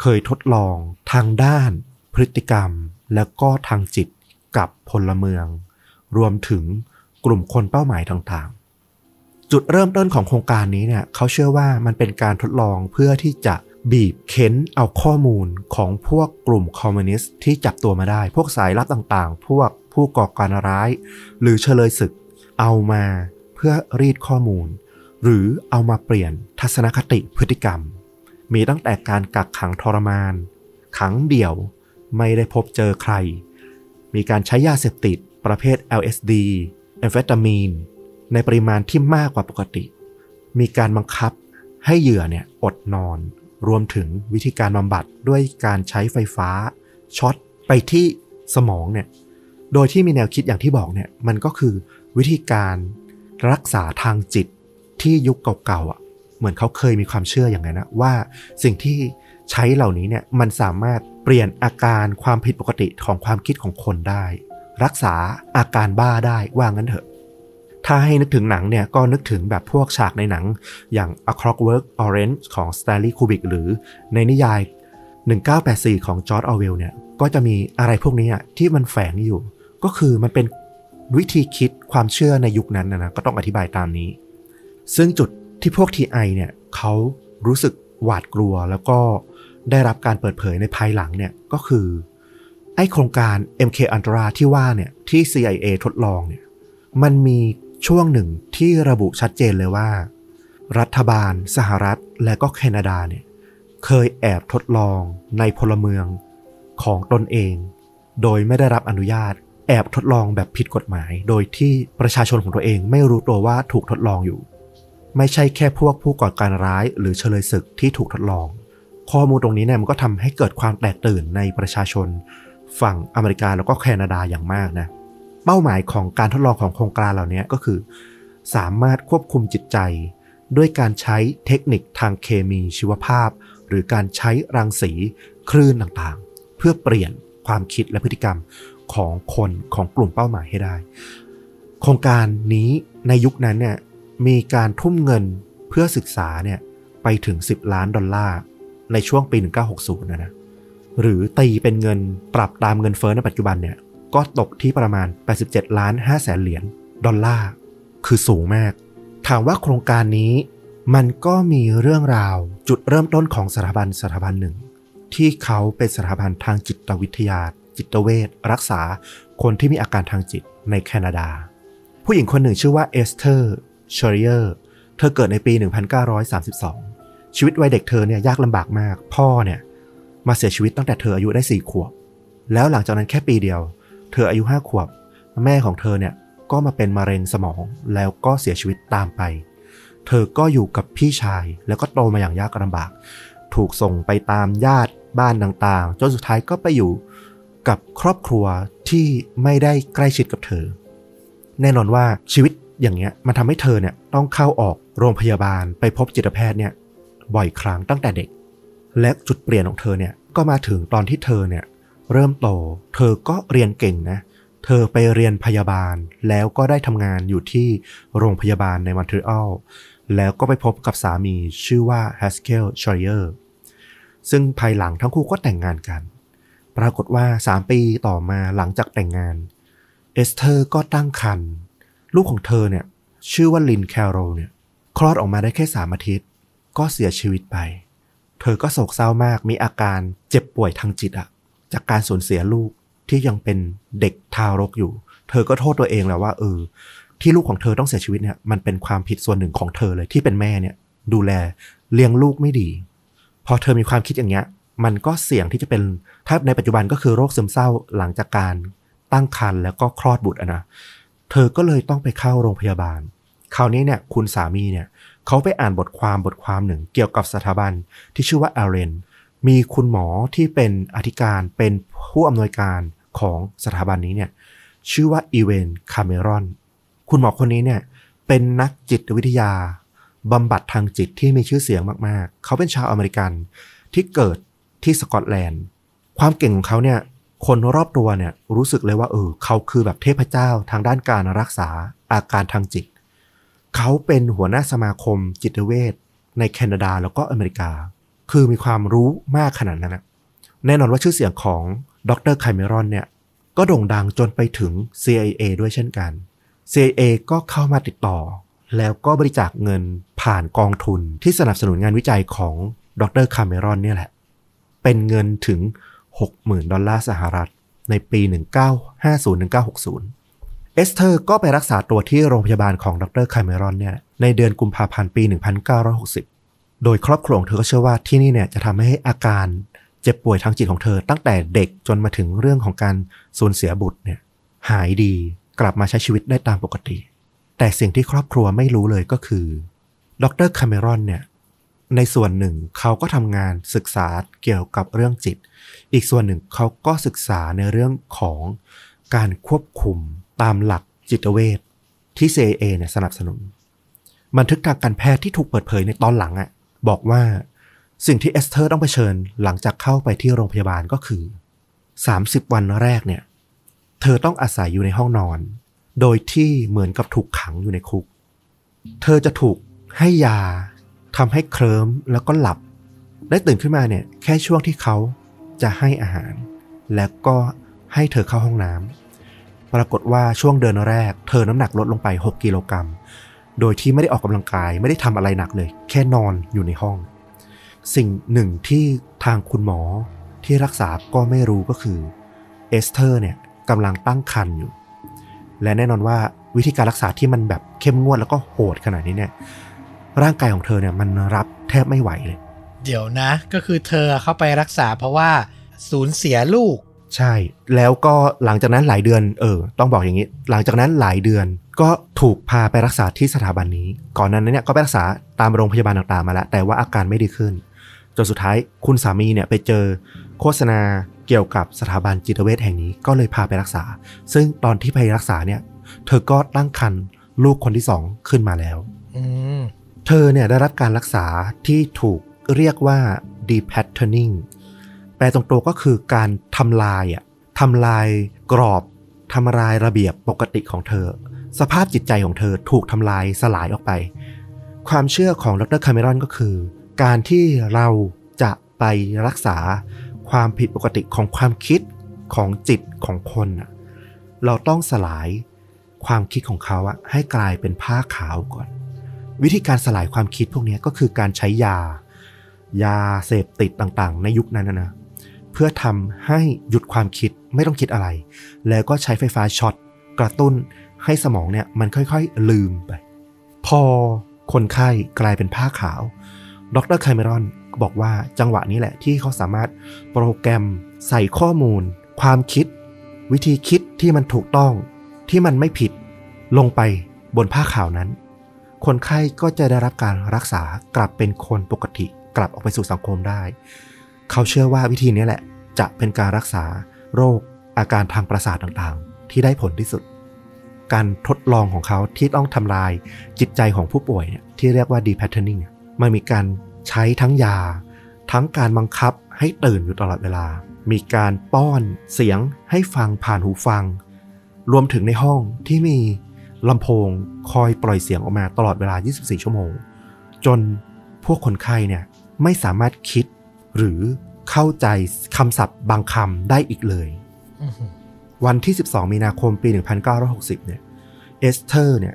เคยทดลองทางด้านพฤติกรรม แล้วก็ทางจิตกับพลเมือง รวมถึงกลุ่มคนเป้าหมายต่างๆ จุดเริ่มต้นของโครงการนี้เนี่ยเขาเชื่อว่ามันเป็นการทดลองเพื่อที่จะบีบเค้นเอาข้อมูลของพวกกลุ่มคอมมิวนิสต์ที่จับตัวมาได้ พวกสายลับต่างๆ พวกผู้ก่อการร้าย หรือเฉลยศึก เอามา พื่อรีดข้อมูล หรือเอามาเปลี่ยนทัศนคติพฤติกรรม มีตั้งแต่การกักขังทรมาน ขังเดี่ยวไม่ได้พบเจอใคร มีการใช้ยาเสพติดประเภท LSD แอมเฟตามีน ในปริมาณที่มากกว่าปกติ มีการบังคับให้เหยื่อเนี่ยอดนอน รวมถึงวิธีการบำบัดด้วยการใช้ไฟฟ้าช็อตไปที่สมองเนี่ย โดยที่มีแนวคิดอย่างที่บอกเนี่ย มันก็คือวิธีการ รักษาทางจิตที่ยุคเก่าๆอะ เหมือนเขาเคยมีความเชื่ออย่างนั้นนะว่าสิ่งที่ใช้เหล่านี้เนี่ยมันสามารถเปลี่ยนอาการความผิดปกติของความคิดของคนได้ รักษาอาการบ้าได้ว่างั้นเถอะ ถ้าให้นึกถึงหนังเนี่ยก็นึกถึงแบบพวกฉากในหนังอย่าง A Clockwork Orange ของ Stanley Kubrick หรือในนิยาย 1984 ของจอร์ดออเวลเนี่ยก็จะมีอะไรพวกนี้อะที่มันแฝงอยู่ ก็คือมันเป็น วิธีคิดความเชื่อในยุคนั้นนะก็ต้องอธิบายตามนี้ ซึ่งจุดที่พวก TI เนี่ยเขารู้สึกหวาดกลัวแล้วก็ได้รับการเปิดเผยในภายหลังเนี่ยก็คือ ไอโครงการ MK Ultra ที่ว่าเนี่ยที่ CIA ทดลองเนี่ยมันมีช่วงหนึ่งที่ระบุชัดเจนเลยว่า รัฐบาล สหรัฐและก็แคนาดาเนี่ยเคยแอบทดลองในพลเมืองของตนเอง โดยไม่ได้รับอนุญาต แอบทดลองแบบผิดกฎหมาย โดยที่ประชาชนของตัวเองไม่รู้ตัวว่าถูกทดลองอยู่ ไม่ใช่แค่พวกผู้ก่อการร้ายหรือเฉลยศึกที่ถูกทดลอง ข้อมูลตรงนี้เนี่ยมันก็ทำให้เกิดความแตกตื่นในประชาชน ฝั่งอเมริกาแล้วก็แคนาดาอย่างมากนะเป้าหมายของการทดลองของโครงการเหล่านี้ก็คือ สามารถควบคุมจิตใจ ด้วยการใช้เทคนิคทางเคมีชีวภาพ หรือการใช้รังสีคลื่นต่างๆ เพื่อเปลี่ยนความคิดและพฤติกรรม ของคนของกลุ่มเป้าหมายให้ได้ โครงการนี้ในยุคนั้นเนี่ยมีการทุ่มเงินเพื่อศึกษาเนี่ยไปถึง 10 ล้านดอลลาร์ในช่วงปี 1960 นะนะ หรือตีเป็นเงินปรับตามเงินเฟ้อในปัจจุบันเนี่ยก็ตกที่ประมาณ 87 ล้าน5แสนเหรียญดอลลาร์ คือสูงมาก ถามว่าโครงการนี้มันก็มีเรื่องราวจุดเริ่มต้นของสถาบันสถาบันหนึ่ง ที่เขาเป็นสถาบันทางจิตวิทยา จิตเวชรักษาคนที่มีอาการทางจิตในแคนาดา ผู้หญิงคนหนึ่งชื่อว่าเอสเธอร์เชอริเออร์เธอเกิดในปี 1932 ชีวิตวัยเด็กเธอเนี่ยยากลำบากมาก พ่อเนี่ยมาเสียชีวิตตั้งแต่เธออายุได้สี่ขวบ แล้วหลังจากนั้นแค่ปีเดียว เธออายุห้าขวบ แม่ของเธอเนี่ยก็มาเป็นมะเร็งสมองแล้วก็เสียชีวิตตามไป เธอก็อยู่กับพี่ชายแล้วก็โตมาอย่างยากลำบาก ถูกส่งไปตามญาติบ้านต่างๆ จนสุดท้ายก็ไปอยู่ กับครอบครัวที่ไม่ได้ใกล้ชิดกับเธอ แน่นอนว่าชีวิตอย่างเงี้ยมันทำให้เธอเนี่ยต้องเข้าออกโรงพยาบาลไปพบจิตแพทย์เนี่ยบ่อยครั้งตั้งแต่เด็ก และจุดเปลี่ยนของเธอเนี่ยก็มาถึงตอนที่เธอเนี่ยเริ่มโต เธอก็เรียนเก่งนะ เธอไปเรียนพยาบาลแล้วก็ได้ทำงานอยู่ที่โรงพยาบาลในมอนทรีออลแล้วก็ไปพบกับสามีชื่อว่า Haskell s h r i e r ซึ่งภายหลังทั้งคู่ก็แต่งงานกัน ปรากฏว่า 3 ปีต่อมาหลังจากแต่งงาน เอสเธอร์ก็ตั้งครรภ์ลูกของเธอเนี่ยชื่อว่าลินแคโรเนี่ยคลอดออกมาได้แค่สามอาทิตย์ ก็เสียชีวิตไป เธอก็โศกเศร้ามากมีอาการเจ็บป่วยทางจิตอะจากการสูญเสียลูกที่ยังเป็นเด็กทารกอยู่ เธอก็โทษตัวเองแหละว่าเออที่ลูกของเธอต้องเสียชีวิตเนี่ยมันเป็นความผิดส่วนหนึ่งของเธอเลยที่เป็นแม่เนี่ย ดูแลเลี้ยงลูกไม่ดี พอเธอมีความคิดอย่างเงี้ย มันก็เสี่ยงที่จะเป็นถ้าในปัจจุบันก็คือโรคซึมเศร้าหลังจากการตั้งครรภ์แล้วก็คลอดบุตรนะเธอก็เลยต้องไปเข้าโรงพยาบาล คราวนี้เนี่ยคุณสามีเนี่ยเขาไปอ่านบทความบทความหนึ่งเกี่ยวกับสถาบันที่ชื่อว่าอาเรนมีคุณหมอที่เป็นอธิการเป็นผู้อำนวยการของสถาบันนี้เนี่ยชื่อว่าอีเวนคาเมรอน คุณหมอคนนี้เนี่ยเป็นนักจิตวิทยาบำบัดทางจิตที่มีชื่อเสียงมากๆ เขาเป็นชาวอเมริกันที่เกิด ที่สกอตแลนด์ ความเก่งของเขาเนี่ย คนรอบตัวเนี่ยรู้สึกเลยว่าเออเขาคือแบบเทพเจ้าทางด้านการรักษาอาการทางจิต เขาเป็นหัวหน้าสมาคมจิตเวชในแคนาดาแล้วก็อเมริกา คือมีความรู้มากขนาดนั้นนะแน่นอนว่าชื่อเสียงของดรไคเมรอนเนี่ยก็โด่งดังจนไปถึง CIA ด้วยเช่นกัน CIA ก็เข้ามาติดต่อ แล้วก็บริจาคเงินผ่านกองทุนที่สนับสนุนงานวิจัยของดรคาเมรอนเนี่ยแหละ เป็นเงินถึง 60,000 ดอลลาร์สหรัฐ ในปี 1950-1960 เอสเธอร์ก็ไปรักษาตัวที่โรงพยาบาลของดรคาเมรอนเนี่ยในเดือนกุมภาพันธ์ปี 1960 โดยครอบครัวของเธอก็เชื่อว่าที่นี่เนี่ยจะทำให้อาการเจ็บป่วยทางจิตของเธอ ตั้งแต่เด็กจนมาถึงเรื่องของการสูญเสียบุตรเนี่ยหายดีกลับมาใช้ชีวิตได้ตามปกติ แต่สิ่งที่ครอบครัวไม่รู้เลยก็คือดรคาเมรอนเนี่ย ในส่วนหนึ่งเขาก็ทำงานศึกษาเกี่ยวกับเรื่องจิต อีกส่วนหนึ่งเขาก็ศึกษาในเรื่องของการควบคุมตามหลักจิตเวชที่ CIA เนี่ยสนับสนุน บันทึกทางการแพทย์ที่ถูกเปิดเผยในตอนหลังอะบอกว่าสิ่งที่เอสเธอร์ต้องเผชิญหลังจากเข้าไปที่โรงพยาบาลก็คือ 30 วันแรกเนี่ย เธอต้องอาศัยอยู่ในห้องนอน โดยที่เหมือนกับถูกขังอยู่ในคุก เธอจะถูกให้ยา ทำให้เคลิ้มแล้วก็หลับ ได้ตื่นขึ้นมาเนี่ยแค่ช่วงที่เขาจะให้อาหาร แล้วก็ให้เธอเข้าห้องน้ำปรากฏว่าช่วงเดือนแรก เธอน้ำหนักลดลงไป 6 กิโลกรัม โดยที่ไม่ได้ออกกำลังกายไม่ได้ทำอะไรหนักเลย แค่นอนอยู่ในห้อง สิ่งหนึ่งที่ทางคุณหมอที่รักษาก็ไม่รู้ก็คือเอสเธอร์เนี่ยกำลังตั้งครรภ์อยู่ และแน่นอนว่าวิธีการรักษาที่มันแบบเข้มงวดแล้วก็โหดขนาดนี้เนี่ย ร่างกายของเธอเนี่ยมันรับแทบไม่ไหวเลย เดี๋ยวนะ ก็คือเธอเข้าไปรักษาเพราะว่าสูญเสียลูก ใช่ แล้วก็หลังจากนั้นหลายเดือน เออ ต้องบอกอย่างนี้ หลังจากนั้นหลายเดือนก็ถูกพาไปรักษาที่สถาบันนี้ ก่อนนั้นเนี่ยก็ไปรักษาตามโรงพยาบาลต่างๆมาแล้วแต่ว่าอาการไม่ดีขึ้นจนสุดท้ายคุณสามีเนี่ยไปเจอโฆษณาเกี่ยวกับสถาบันจิตเวชแห่งนี้ก็เลยพาไปรักษา ซึ่งตอนที่ไปรักษาเนี่ย เธอก็ตั้งครรภ์ลูกคนที่สองขึ้นมาแล้ว อืม เธอเนี่ยได้รับการรักษาที่ถูกเรียกว่า depatterning แปลตรงตัวก็คือการทำลายอะทำลายกรอบทำลายระเบียบปกติของเธอ สภาพจิตใจของเธอถูกทำลายสลายออกไป ความเชื่อของดรคาเมรอนก็คือ การที่เราจะไปรักษาความผิดปกติของความคิดของจิตของคนน่ะเราต้องสลายความคิดของเขาอะให้กลายเป็นผ้าขาวก่อน วิธีการสลายความคิดพวกนี้ก็คือการใช้ยา ยาเสพติดต่างๆ ในยุคนั้นนะนะเพื่อทำให้หยุดความคิดไม่ต้องคิดอะไร แล้วก็ใช้ไฟฟ้าช็อตกระตุ้นให้สมองเนี่ยมันค่อยๆลืมไป พอคนไข้กลายเป็นผ้าขาว ดรคาเมรอนก็บอกว่าจังหวะนี้แหละที่เขาสามารถโปรแกรมใส่ข้อมูล ความคิด วิธีคิดที่มันถูกต้องที่มันไม่ผิดลงไปบนผ้าขาวนั้น คนไข้ก็จะได้รับการรักษากลับเป็นคนปกติกลับออกไปสู่สังคมได้ เขาเชื่อว่าวิธีนี้แหละ จะเป็นการรักษาโรคอาการทางประสาทต่างๆ ที่ได้ผลที่สุด การทดลองของเขาที่ต้องทำลายจิตใจของผู้ป่วยเนี่ยที่เรียกว่า depatterning เนี่ยมันมีการใช้ทั้งยา ทั้งการบังคับให้ตื่นอยู่ตลอดเวลา มีการป้อนเสียงให้ฟังผ่านหูฟัง รวมถึงในห้องที่มี ลำโพงคอยปล่อยเสียงออกมาตลอดเวลา 24 ชั่วโมง จนพวกคนไข้เนี่ยไม่สามารถคิดหรือเข้าใจคำศัพท์บางคำได้อีกเลยอื้อหือวันที่ 12 มีนาคมปี 1960 เนี่ย เอสเธอร์เนี่ย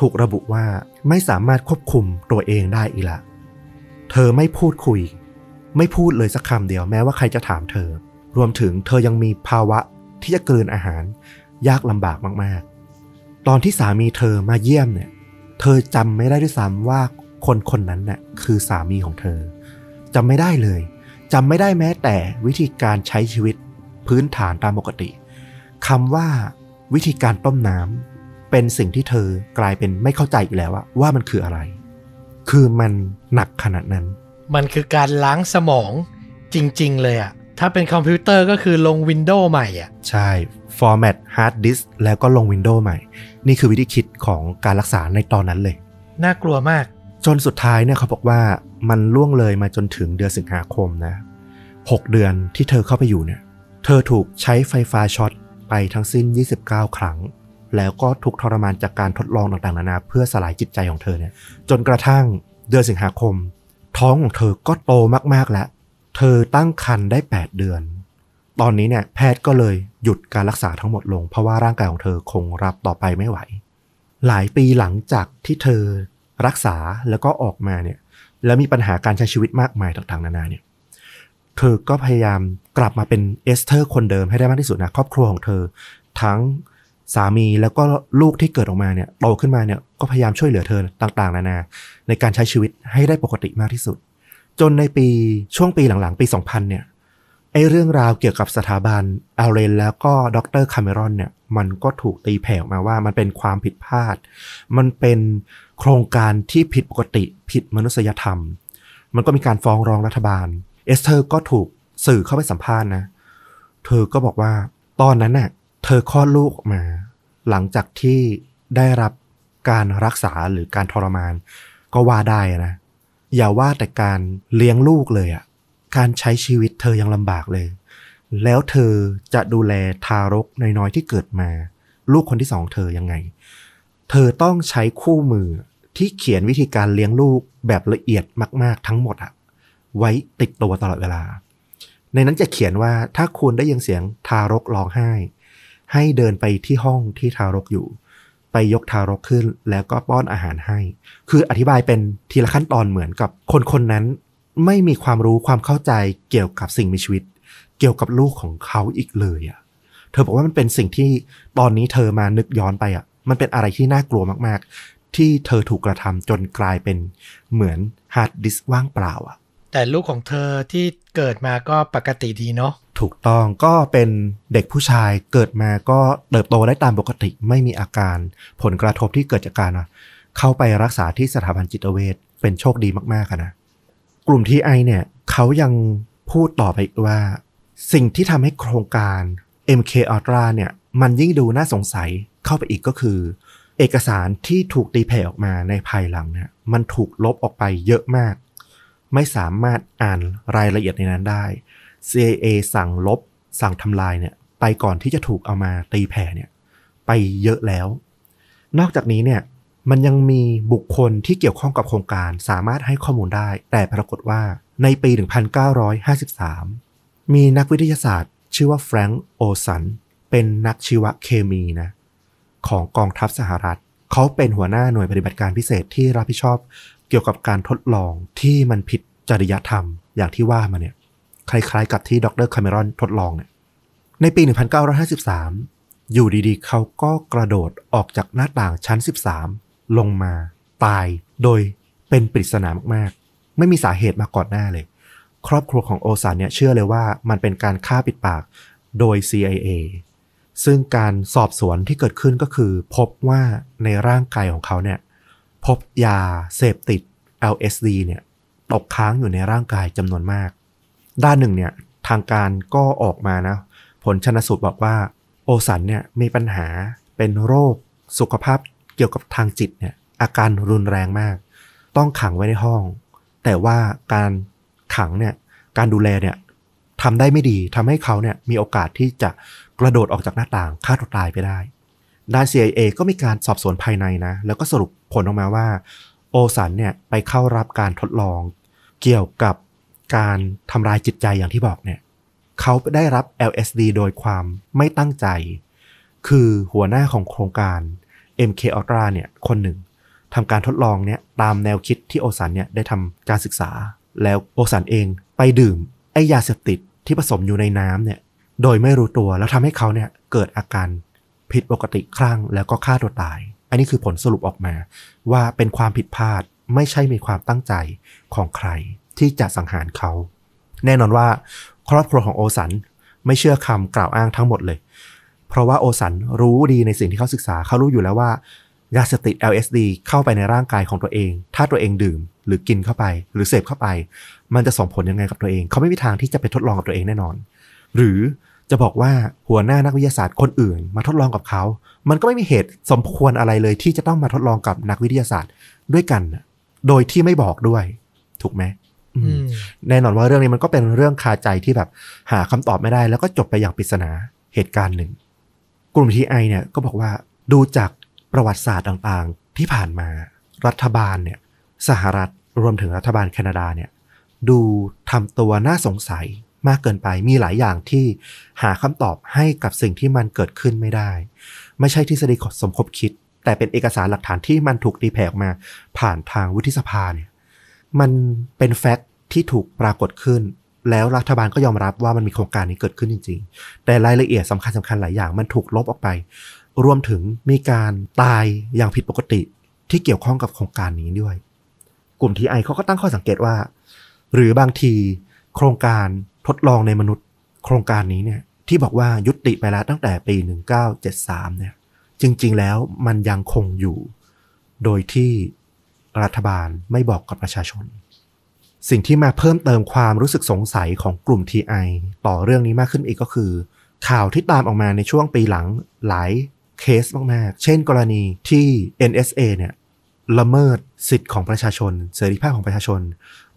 ถูกระบุว่าไม่สามารถควบคุมตัวเองได้อีกละ เธอไม่พูดคุย ไม่พูดเลยสักคำเดียวแม้ว่าใครจะถามเธอ รวมถึงเธอยังมีภาวะที่จะกลืนอาหารยากลำบากมากๆ ตอนที่สามีเธอมาเยี่ยมเนี่ย เธอจำไม่ได้ด้วยซ้ำว่าคนคนนั้นน่ะคือสามีของเธอจำไม่ได้เลยจำไม่ได้แม้แต่วิธีการใช้ชีวิตพื้นฐานตามปกติคำว่าวิธีการต้มน้ำเป็นสิ่งที่เธอกลายเป็นไม่เข้าใจอีกแล้วอะว่ามันคืออะไร คือมันหนักขนาดนั้น มันคือการล้างสมองจริง ๆ เลยอะถ้าเป็นคอมพิวเตอร์ก็คือลงวินโดว์ใหม่อะใช่ format hard disk แล้วก็ลง Windows ใหม่ นี่คือวิธีคิดของการรักษาในตอนนั้นเลย น่ากลัวมาก จนสุดท้ายเนี่ยเขาบอกว่ามันล่วงเลยมาจนถึงเดือนสิงหาคมนะ6เดือนที่เธอเข้าไปอยู่เนี่ย เธอถูกใช้ไฟฟ้าช็อตไปทั้งสิ้น 29 ครั้ง แล้วก็ถูกทรมานจากการทดลองต่างๆนานาเพื่อสลายจิตใจของเธอเนี่ย จนกระทั่งเดือนสิงหาคม ท้องของเธอก็โตมากๆแล้ว เธอตั้งครรภ์ได้ 8 เดือน ตอนนี้เนี่ยแพทย์ก็เลยหยุดการรักษาทั้งหมดลง เพราะว่าร่างกายของเธอคงรับต่อไปไม่ไหว หลายปีหลังจากที่เธอรักษาแล้วก็ออกมาเนี่ยแล้วมีปัญหาการใช้ชีวิตมากมายต่างๆนานาเนี่ยเธอก็พยายามกลับมาเป็นเอสเธอร์คนเดิมให้ได้มากที่สุดนะครอบครัวของเธอ ทั้งสามีแล้วก็ลูกที่เกิดออกมาเนี่ยโตขึ้นมาเนี่ยก็พยายามช่วยเหลือเธอต่างๆ นานา ในการใช้ชีวิตให้ได้ปกติมากที่สุด จนในปีช่วงปีหลังๆ ปี 2000 เนี่ย ไอเรื่องราวเกี่ยวกับสถาบันอัลเรนแล้วก็ดรคาเมรอนเนี่ยมันก็ถูกตีแผ่ออกมาว่ามันเป็นความผิดพลาด มันเป็นโครงการที่ผิดปกติผิดมนุษยธรรม มันก็มีการฟ้องร้องรัฐบาล เอสเธอร์ก็ถูกสื่อเข้าไปสัมภาษณ์นะ เธอก็บอกว่าตอนนั้นน่ะเธอคลอดลูกออกมา หลังจากที่ได้รับการรักษาหรือการทรมาน ก็ว่าได้นะ อย่าว่าแต่การเลี้ยงลูกเลยอะ การใช้ชีวิตเธอยังลำบากเลย แล้วเธอจะดูแลทารกน้อยๆที่เกิดมา ลูกคนที่สองเธอยังไง เธอต้องใช้คู่มือที่เขียนวิธีการเลี้ยงลูกแบบละเอียดมาก ๆ ทั้งหมดอะไว้ติดตัวตลอดเวลา ในนั้นจะเขียนว่าถ้าคุณได้ยินเสียงทารกร้องไห้ ให้เดินไปที่ห้องที่ทารกอยู่ ไปยกทารกขึ้นแล้วก็ป้อนอาหารให้ คืออธิบายเป็นทีละขั้นตอนเหมือนกับคนคนนั้น ไม่มีความรู้ความเข้าใจเกี่ยวกับสิ่งมีชีวิต เกี่ยวกับลูกของเขาอีกเลยอ่ะ เธอบอกว่ามันเป็นสิ่งที่ตอนนี้เธอมานึกย้อนไปอ่ะ มันเป็นอะไรที่น่ากลัวมากๆ ที่เธอถูกกระทำจนกลายเป็นเหมือนฮาร์ดดิสก์ว่างเปล่าอะ แต่ลูกของเธอที่เกิดมาก็ปกติดีเนาะถูกต้องก็เป็นเด็กผู้ชายเกิดมาก็เติบโตได้ตามปกติไม่มีอาการ ผลกระทบที่เกิดจากการเข้าไปรักษาที่สถาบันจิตเวชเป็นโชคดีมากๆอะนะ กลุ่มทีไอเนี่ยเขายังพูดต่อไปอีกว่า สิ่งที่ทำให้โครงการ MK Ultra เนี่ยมันยิ่งดูน่าสงสัยเข้าไปอีกก็คือ เอกสารที่ถูกตีแผ่ออกมาในภายหลังเนี่ยมันถูกลบออกไปเยอะมาก ไม่สามารถอ่านรายละเอียดในนั้นได้ CIA สั่งลบ สั่งทำลายเนี่ยไปก่อนที่จะถูกเอามาตีแผ่เนี่ยไปเยอะแล้ว นอกจากนี้เนี่ย มันยังมีบุคคลที่เกี่ยวข้องกับโครงการสามารถให้ข้อมูลได้ แต่ปรากฏว่าในปี 1953 มีนักวิทยาศาสตร์ ชื่อว่าแฟรงค์โอสัน เป็นนักชีวเคมีนะ ของกองทัพสหรัฐ เขาเป็นหัวหน้าหน่วยปฏิบัติการพิเศษที่รับผิดชอบเกี่ยวกับการทดลองที่มันผิดจริยธรรมอย่างที่ว่ามาเนี่ยคล้ายๆกับที่ดรคาเมรอนทดลองเนี่ยในปี 1953 อยู่ดีๆ เขาก็กระโดดออกจากหน้าต่างชั้น 13 ลงมาตายโดยเป็นปริศนามากๆ ไม่มีสาเหตุมาก่อนหน้าเลย ครอบครัวของโอซานเนี่ยเชื่อเลยว่ามันเป็นการฆ่าปิดปากโดย CIA ซึ่งการสอบสวนที่เกิดขึ้นก็คือ พบว่าในร่างกายของเขาเนี่ยพบยาเสพติด LSD เนี่ยตกค้างอยู่ในร่างกายจำนวนมาก ด้านหนึ่งเนี่ยทางการก็ออกมานะ ผลชนสูตรบอกว่า โอสันเนี่ยมีปัญหาเป็นโรคสุขภาพ เกี่ยวกับทางจิตเนี่ยอาการรุนแรงมาก ต้องขังไว้ในห้อง แต่ว่าการขังเนี่ยการดูแลเนี่ยทำได้ไม่ดีทำให้เขาเนี่ยมีโอกาสที่จะกระโดดออกจากหน้าต่างฆ่าตัวตายไปได้ด้าน CIA ก็มีการสอบสวนภายในนะ แล้วก็สรุปผลออกมาว่า โอสันเนี่ยไปเข้ารับการทดลอง เกี่ยวกับการทำลายจิตใจอย่างที่บอกเนี่ยเขาได้รับ LSD โดยความไม่ตั้งใจ คือหัวหน้าของโครงการ MK Ultra เนี่ยคนหนึ่งทำการทดลองเนี่ยตามแนวคิดที่โอสันเนี่ยได้ทำการศึกษา แล้วโอสันเองไปดื่มไอยาเสพติดที่ผสมอยู่ในน้ำเนี่ยโดยไม่รู้ตัวแล้วทำให้เขาเนี่ยเกิดอาการผิดปกติคลั่งแล้วก็ฆ่าตัวตาย อันนี้คือผลสรุปออกมา ว่าเป็นความผิดพลาดไม่ใช่มีความตั้งใจของใครที่จะสังหารเขา แน่นอนว่าครอบครัวของโอสันไม่เชื่อคำกล่าวอ้างทั้งหมดเลย เพราะว่าโอสันรู้ดีในสิ่งที่เขาศึกษาเขารู้อยู่แล้วว่ายาเสพติด LSD เข้าไปในร่างกายของตัวเอง ถ้าตัวเองดื่ม หรือกินเข้าไป หรือเสพเข้าไป มันจะส่งผลยังไงกับตัวเอง เขาไม่มีทางที่จะไปทดลองกับตัวเองแน่นอน หรือจะบอกว่าหัวหน้านักวิทยาศาสตร์คนอื่น มาทดลองกับเขา มันก็ไม่มีเหตุสมควรอะไรเลยที่จะต้องมาทดลองกับนักวิทยาศาสตร์ด้วยกัน โดยที่ไม่บอกด้วย ถูกไหมมแน่นอนว่าเรื่องนี้มันก็เป็นเรื่องคาใจที่แบบหาคำตอบไม่ได้ แล้วก็จบไปอย่างปริศนาเหตุการณ์หนึ่ง กลุ่มทีไอเนี่ยก็บอกว่าดูจากประวัติศาสตร์ต่างๆ ที่ผ่านมารัฐบาลเนี่ยสหรัฐรวมถึงรัฐบาลแคนาดาเนี่ยดูทำตัวน่าสงสัยมากเกินไปมีหลายอย่างที่หาคำตอบให้กับสิ่งที่มันเกิดขึ้นไม่ได้ ไม่ใช่ทฤษฎีสมคบคิด แต่เป็นเอกสารหลักฐานที่มันถูกตีแผ่ออกมาผ่านทางวุฒิสภาเนี่ยมันเป็นแฟกต์ที่ถูกปรากฏขึ้น แล้วรัฐบาลก็ยอมรับว่ามันมีโครงการนี้เกิดขึ้นจริง ๆ แต่รายละเอียดสำคัญสคัญๆหลายอย่างมันถูกลบออกไป รวมถึงมีการตายอย่างผิดปกติที่เกี่ยวข้องกับโครงการนี้ด้วย กลุ่มทีไอเขาก็ตั้งข้อสังเกตว่า หรือบางทีโครงการทดลองในมนุษย์ โครงการนี้เนี่ยที่บอกว่ายุติไปแล้วตั้งแต่ปี 1973 เนี่ย จริง ๆ แล้วมันยังคงอยู่ โดยที่รัฐบาลไม่บอกกับประชาชน สิ่งที่มาเพิ่มเติมความรู้สึกสงสัยของกลุ่ม TI ต่อเรื่องนี้มากขึ้นอีกก็คือ ข่าวที่ตามออกมาในช่วงปีหลังหลายเคสมากๆ เช่นกรณีที่ NSA เนี่ยละเมิดสิทธิ์ของประชาชน เสรีภาพของประชาชน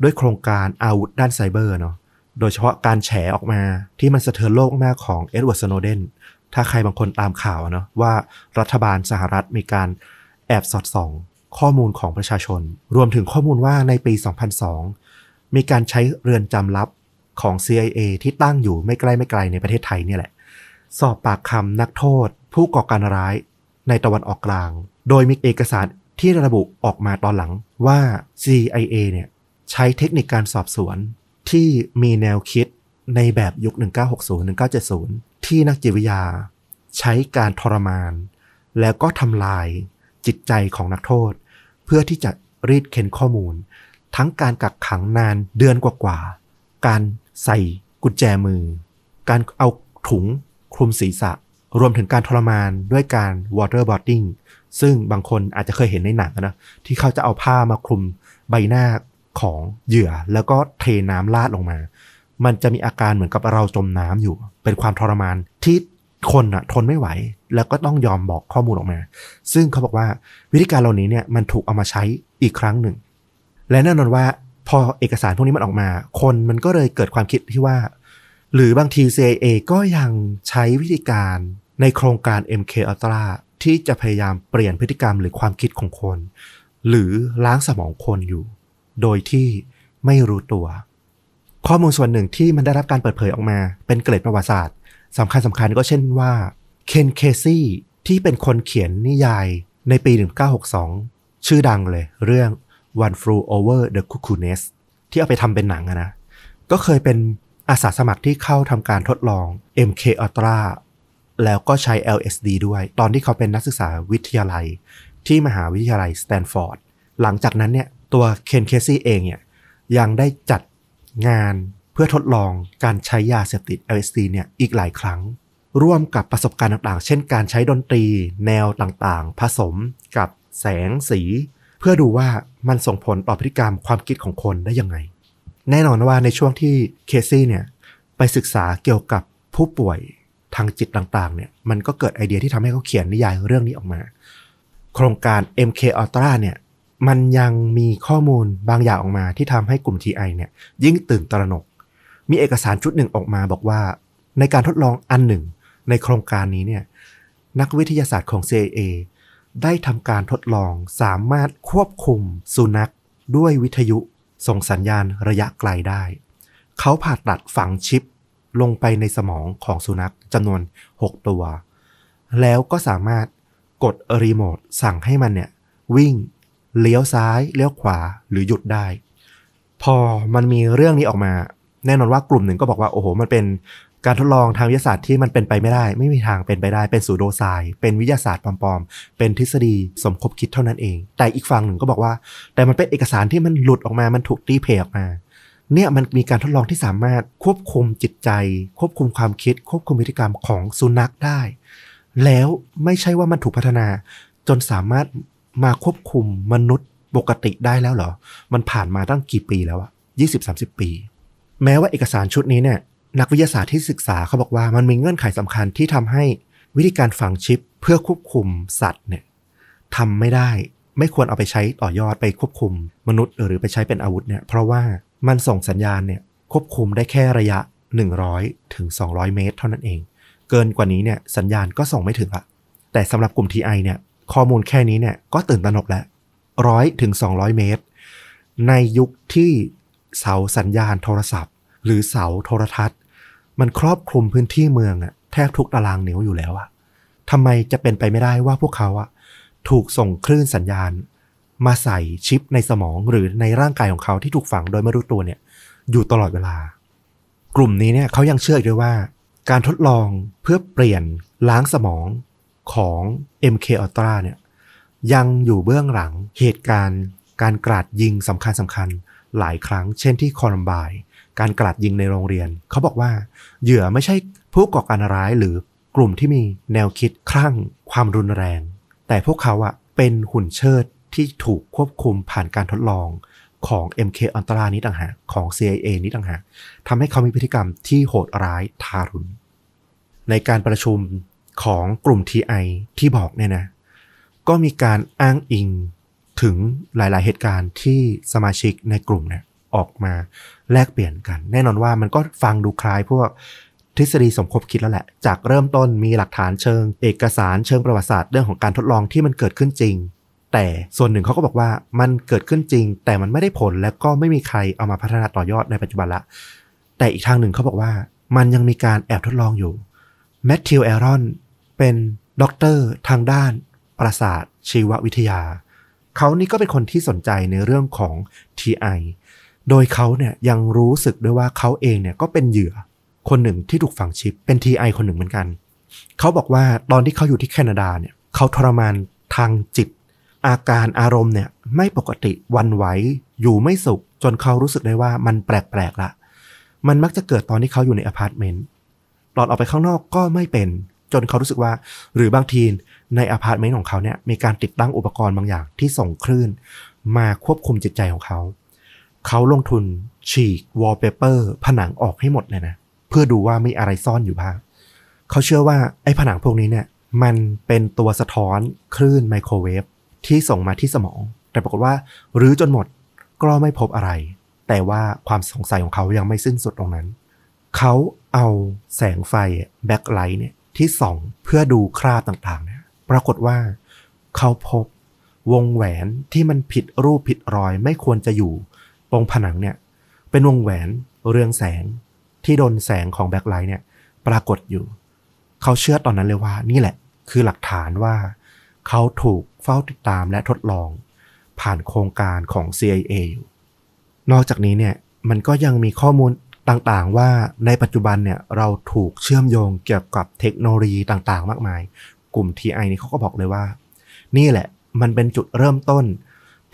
ด้วยโครงการอาวุธด้านไซเบอร์เนาะ โดยเฉพาะการแฉออกมาที่มันสะเทือนโลกมากของเอ็ดเวิร์ดสโนเดน ถ้าใครบางคนตามข่าวเนาะว่ารัฐบาลสหรัฐมีการแอบสอดส่อง ข้อมูลของประชาชน รวมถึงข้อมูลว่าในปี 2002 มีการใช้เรือนจำลับของ CIA ที่ตั้งอยู่ไม่ใกล้ไม่ไกลในประเทศไทยเนี่ยแหละ สอบปากคำนักโทษ ผู้ก่อการร้ายในตะวันออกกลาง โดยมีเอกสารที่ระบุออกมาตอนหลังว่า CIA เนี่ยใช้เทคนิคการสอบสวนที่มีแนวคิดในแบบยุค 1960-1970 ที่นักจิตวิทยา ใช้การทรมาน แล้วก็ทำลายจิตใจของนักโทษ เพื่อที่จะรีดเค้นข้อมูล ทั้งการกักขังนานเดือนกว่าๆ การใส่กุญแจมือ การเอาถุงคลุมศีรษะ รวมถึงการทรมานด้วยการ waterboarding ซึ่งบางคนอาจจะเคยเห็นในหนังนะที่เขาจะเอาผ้ามาคลุมใบหน้าของเหยื่อ แล้วก็เทน้ำลาดลงมา มันจะมีอาการเหมือนกับเราจมน้ำอยู่ เป็นความทรมานที่คนอะทนไม่ไหว แล้วก็ต้องยอมบอกข้อมูลออกมา ซึ่งเขาบอกว่าวิธีการเหล่านี้เนี่ยมันถูกเอามาใช้อีกครั้งหนึ่ง และแน่นอนว่าพอเอกสารพวกนี้มันออกมา คนมันก็เลยเกิดความคิดที่ว่า หรือบางที CIA ก็ยังใช้วิธีการในโครงการ MK Ultra ที่จะพยายามเปลี่ยนพฤติกรรมหรือความคิดของคน หรือล้างสมองคนอยู่ โดยที่ไม่รู้ตัว ข้อมูลส่วนหนึ่งที่มันได้รับการเปิดเผยออกมา เป็นเกร็ดประวัติศาสตร์สำคัญสำคัญก็เช่นว่าเคนเคซี่ที่เป็นคนเขียนนิยายในปี 1962 ชื่อดังเลย เรื่อง One Flew Over the Cuckoo Nest ที่เอาไปทำเป็นหนังอะนะ ก็เคยเป็นอาสาสมัครที่เข้าทำการทดลอง MK Ultra แล้วก็ใช้ LSD ด้วย ตอนที่เขาเป็นนักศึกษาวิทยาลัย ที่มหาวิทยาลัยสแตนฟอร์ด หลังจากนั้นเนี่ย ตัวเคนเคซี่เองเนี่ย ยังได้จัดงานเพื่อทดลองการใช้ยาเสพติด LSD เนี่ยอีกหลายครั้ง ร่วมกับประสบการณ์ต่างๆ เช่นการใช้ดนตรี แนวต่างๆ ผสมกับแสงสี พื่อดูว่ามันส่งผลต่อพฤติกรรมความคิดของคนได้ยังไง แน่นอนว่าในช่วงที่เคซี่เนี่ยไปศึกษาเกี่ยวกับผู้ป่วยทางจิตต่างๆเนี่ยมันก็เกิดไอเดียที่ทำให้เขาเขียนนิยายเรื่องนี้ออกมา โครงการ MK Ultra เนี่ยมันยังมีข้อมูลบางอย่างออกมาที่ทำให้กลุ่ม TI เนี่ยยิ่งตื่นตระหนก มีเอกสารชุดหนึ่งออกมาบอกว่า ในการทดลองอันหนึ่งในโครงการนี้เนี่ยนักวิทยาศาสตร์ของ CIA ได้ทำการทดลองสามารถควบคุมสุนัขด้วยวิทยุส่งสัญญาณระยะไกลได้ เขาผ่าตัดฝังชิปลงไปในสมองของสุนัขจำนวน 6 ตัว แล้วก็สามารถกดรีโมทสั่งให้มันเนี่ย วิ่งเลี้ยวซ้าย เลี้ยวขวาหรือหยุดได้ พอมันมีเรื่องนี้ออกมา แน่นอนว่ากลุ่มหนึ่งก็บอกว่า โอ้โห มันเป็น การทดลองทางวิทยาศาสตร์ที่มันเป็นไปไม่ได้ ไม่มีทางเป็นไปได้เป็นสูโดไซเป็นวิทยาศาสตร์ปลอมๆ เป็นทฤษฎีสมคบคิดเท่านั้นเอง แต่อีกฝั่งหนึ่งก็บอกว่า แต่มันเป็นเอกสารที่มันหลุดออกมา มันถูกตีเพยออกมา เนี่ยมันมีการทดลองที่สามารถควบคุมจิตใจ ควบคุมความคิด ควบคุมพฤติกรรมของสุนัขได้ แล้วไม่ใช่ว่ามันถูกพัฒนา จนสามารถมาควบคุมมนุษย์ปกติได้แล้วเหรอ มันผ่านมาตั้งกี่ปีแล้วอะยี่สิบสามสิบปี แม้ว่าเอกสารชุดนี้เนี่ย นักวิทยาศาสตร์ที่ศึกษาเขาบอกว่ามันมีเงื่อนไขสำคัญที่ทำให้วิธีการฝังชิปเพื่อควบคุมสัตว์เนี่ยทำไม่ได้ ไม่ควรเอาไปใช้ต่อยอดไปควบคุมมนุษย์หรือไปใช้เป็นอาวุธเนี่ยเพราะว่ามันส่งสัญญาณเนี่ยควบคุมได้แค่ระยะ 100 ถึง 200 เมตร เท่านั้นเอง เกินกว่านี้เนี่ยสัญญาณก็ส่งไม่ถึงละแต่สำหรับกลุ่ม TI เนี่ยข้อมูลแค่นี้เนี่ยก็ตื่นตระหนกแล้วร้อยถึง 200 เมตร ในยุคที่เสาสัญญาณโทรศัพท์ หรือเสาโทรทัศน์ มันครอบคลุมพื้นที่เมืองอะแทบทุกตารางนิ้วอยู่แล้วอะทำไมจะเป็นไปไม่ได้ว่าพวกเขาอะถูกส่งคลื่นสัญญาณ มาใส่ชิปในสมองหรือในร่างกายของเขาที่ถูกฝังโดยไม่รู้ตัวเนี่ย อยู่ตลอดเวลา กลุ่มนี้เนี่ยเขายังเชื่อด้วยว่า การทดลองเพื่อเปลี่ยนล้างสมองของ MK Ultra เนี่ยยังอยู่เบื้องหลังเหตุการณ์ การกราดยิงสำคัญสำคัญหลายครั้ง เช่นที่คอลัมบาย การกราดยิงในโรงเรียน เขาบอกว่า เหยื่อไม่ใช่ผู้ก่อการร้ายหรือกลุ่มที่มีแนวคิดคลั่งความรุนแรง แต่พวกเขาอะเป็นหุ่นเชิดที่ถูกควบคุมผ่านการทดลองของ MK Ultra นี้ต่างหากของ CIA นี้ต่างหากทำให้เขามีพฤติกรรมที่โหดร้ายทารุณ ในการประชุมของกลุ่ม TI ที่บอกเนี่ยนะ ก็มีการอ้างอิงถึงหลาย ๆ เหตุการณ์ที่สมาชิกในกลุ่มเนี่ย ออกมาแลกเปลี่ยนกัน แน่นอนว่ามันก็ฟังดูคล้ายพวกทฤษฎีสมคบคิดแล้วแหละ จากเริ่มต้นมีหลักฐานเชิง เอกสารเชิงประวัติศาสตร์เรื่องของการทดลองที่มันเกิดขึ้นจริง แต่ส่วนหนึ่งเขาก็บอกว่ามันเกิดขึ้นจริง แต่มันไม่ได้ผลและก็ไม่มีใครเอามาพัฒนาต่อยอดในปัจจุบันละ แต่อีกทางหนึ่งเขาบอกว่ามันยังมีการแอบทดลองอยู่แมทธิวแอรอนเป็นด็อกเตอร์ทางด้านประสาทชีววิทยา เขานี่ก็เป็นคนที่สนใจในเรื่องของ TI โดยเขาเนี่ยยังรู้สึกด้วยว่าเขาเองเนี่ยก็เป็นเหยื่อคนหนึ่งที่ถูกฝังชิปเป็น TI คนหนึ่งเหมือนกัน เขาบอกว่าตอนที่เขาอยู่ที่แคนาดาเนี่ยเขาทรมานทางจิต อาการอารมณ์เนี่ยไม่ปกติหวั่นไหวอยู่ไม่สุข จนเขารู้สึกได้ว่ามันแปลกๆละมันมักจะเกิดตอนที่เขาอยู่ในอพาร์ตเมนต์ตอนออกไปข้างนอกก็ไม่เป็นจนเขารู้สึกว่า หรือบางทีในอพาร์ตเมนต์ของเขาเนี่ยมีการติดตั้งอุปกรณ์บางอย่างที่ส่งคลื่น มาควบคุมจิตใจของเขา เขาลงทุนฉีกวอลเปเปอร์ผนังออกให้หมดเลยนะ เพื่อดูว่ามีอะไรซ่อนอยู่บ้าง เขาเชื่อว่าไอ้ผนังพวกนี้เนี่ย มันเป็นตัวสะท้อนคลื่นไมโครเวฟที่ส่งมาที่สมอง แต่ปรากฏว่ารื้อจนหมดก็ไม่พบอะไร แต่ว่าความสงสัยของเขายังไม่สิ้นสุดตรงนั้น เขาเอาแสงไฟ black light เนี่ยที่ส่องเพื่อดูคราบต่างๆเนี่ยปรากฏว่าเขาพบวงแหวนที่มันผิดรูปผิดรอยไม่ควรจะอยู่ รงผนังเนี่ย เป็นวงแหวนเรืองแสงที่โดนแสงของแบ็คไลท์เนี่ย ปรากฏอยู่ เขาเชื่อตอนนั้นเลยว่า นี่แหละ คือหลักฐานว่า เขาถูกเฝ้าติดตามและทดลอง ผ่านโครงการของ CIA อยู่นอกจากนี้เนี่ยมันก็ยังมีข้อมูลต่างๆ ว่าในปัจจุบันเนี่ยเราถูกเชื่อมโยงเกี่ยวกับเทคโนโลยีต่างๆ มากมาย กลุ่ม TI นี่เขาก็บอกเลยว่า นี่แหละมันเป็นจุดเริ่มต้น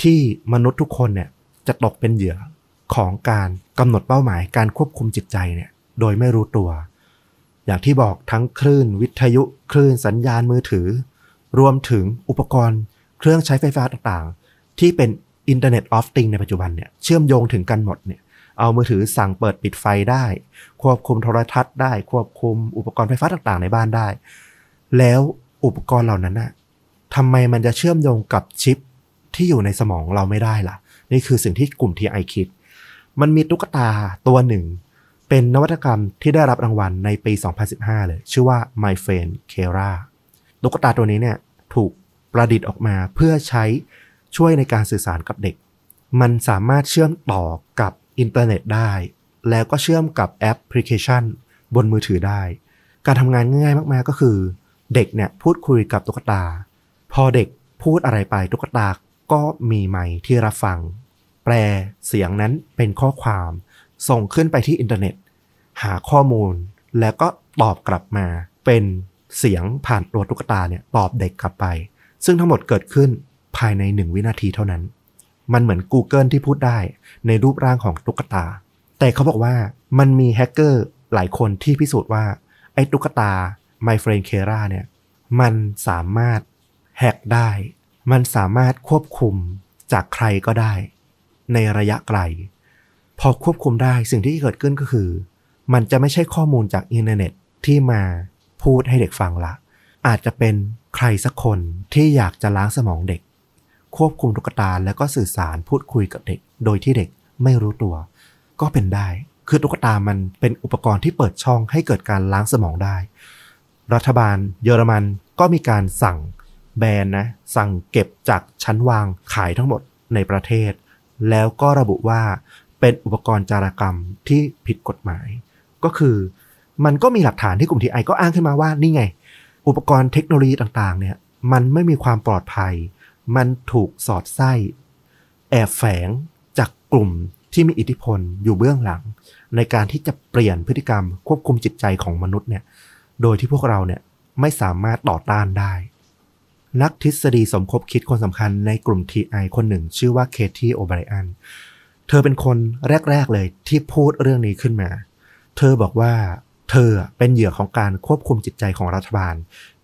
ที่มนุษย์ทุกคนเนี่ย จะตกเป็นเหยื่อของการกำหนดเป้าหมายการควบคุมจิตใจเนี่ยโดยไม่รู้ตัว อย่างที่บอกทั้งคลื่นวิทยุคลื่นสัญญาณมือถือ รวมถึงอุปกรณ์ เครื่องใช้ไฟฟ้าต่างๆ ที่เป็นอินเทอร์เน็ตออฟติงในปัจจุบันเนี่ยเชื่อมโยงถึงกันหมดเนี่ยเอามือถือสั่งเปิดปิดไฟได้ ควบคุมโทรทัศน์ได้ ควบคุมอุปกรณ์ไฟฟ้าต่างๆ ในบ้านได้ แล้วอุปกรณ์เหล่านั้นน่ะทำไมมันจะเชื่อมโยงกับชิปที่อยู่ในสมองเราไม่ได้ล่ะ นี่คือสิ่งที่กลุ่ม TI คิด มันมีตุ๊กตาตัวหนึ่ง เป็นนวัตกรรมที่ได้รับรางวัลในปี 2015 เลย ชื่อว่า My Friend Kera ตุ๊กตาตัวนี้เนี่ยถูกประดิษฐ์ออกมาเพื่อใช้ช่วยในการสื่อสารกับเด็ก มันสามารถเชื่อมต่อกับอินเทอร์เน็ตได้ แล้วก็เชื่อมกับแอปพลิเคชัน บนมือถือได้ การทำงานง่ายมากๆก็คือ เด็กเนี่ยพูดคุยกับตุ๊กตา พอเด็กพูดอะไรไปตุ๊กตาก็มีไมค์ที่รับฟัง แปลเสียงนั้นเป็นข้อความ ส่งขึ้นไปที่อินเทอร์เน็ต หาข้อมูล แล้วก็ตอบกลับมา เป็นเสียงผ่านตัวตุ๊กตาเนี่ยตอบเด็กกลับไป ซึ่งทั้งหมดเกิดขึ้นภายในหนึ่งวินาทีเท่านั้น มันเหมือน Google ที่พูดได้ในรูปร่างของตุ๊กตา แต่เขาบอกว่ามันมีแฮกเกอร์หลายคนที่พิสูจน์ว่า ไอ้ตุ๊กตา My Friend Kera เนี่ย มันสามารถแฮกได้ มันสามารถควบคุมจากใครก็ได้ ในระยะไกล พอควบคุมได้สิ่งที่เกิดขึ้นก็คือ มันจะไม่ใช่ข้อมูลจากอินเทอร์เน็ตที่มาพูดให้เด็กฟังละ อาจจะเป็นใครสักคนที่อยากจะล้างสมองเด็ก ควบคุมตุ๊กตาแล้วก็สื่อสารพูดคุยกับเด็ก โดยที่เด็กไม่รู้ตัว ก็เป็นได้ คือตุ๊กตามันเป็นอุปกรณ์ที่เปิดช่องให้เกิดการล้างสมองได้ รัฐบาลเยอรมันก็มีการสั่งแบนนะ สั่งเก็บจากชั้นวางขายทั้งหมดในประเทศ แล้วก็ระบุว่าเป็นอุปกรณ์จารกรรมที่ผิดกฎหมาย ก็คือมันก็มีหลักฐานที่กลุ่มทีไอก็อ้างขึ้นมาว่านี่ไง อุปกรณ์เทคโนโลยีต่างๆ เนี่ย มันไม่มีความปลอดภัย มันถูกสอดไส้ แอบแฝงจากกลุ่มที่มีอิทธิพลอยู่เบื้องหลัง ในการที่จะเปลี่ยนพฤติกรรมควบคุมจิตใจของมนุษย์เนี่ย โดยที่พวกเราเนี่ยไม่สามารถต่อต้านได้ นักทฤษฎีสมคบคิดคนสำคัญในกลุ่ม TI คนหนึ่ง ชื่อว่าเคที่โอไบรอัน เธอเป็นคนแรก ๆ เลยที่พูดเรื่องนี้ขึ้นมา เธอบอกว่าเธอเป็นเหยื่อของการควบคุมจิตใจของรัฐบาล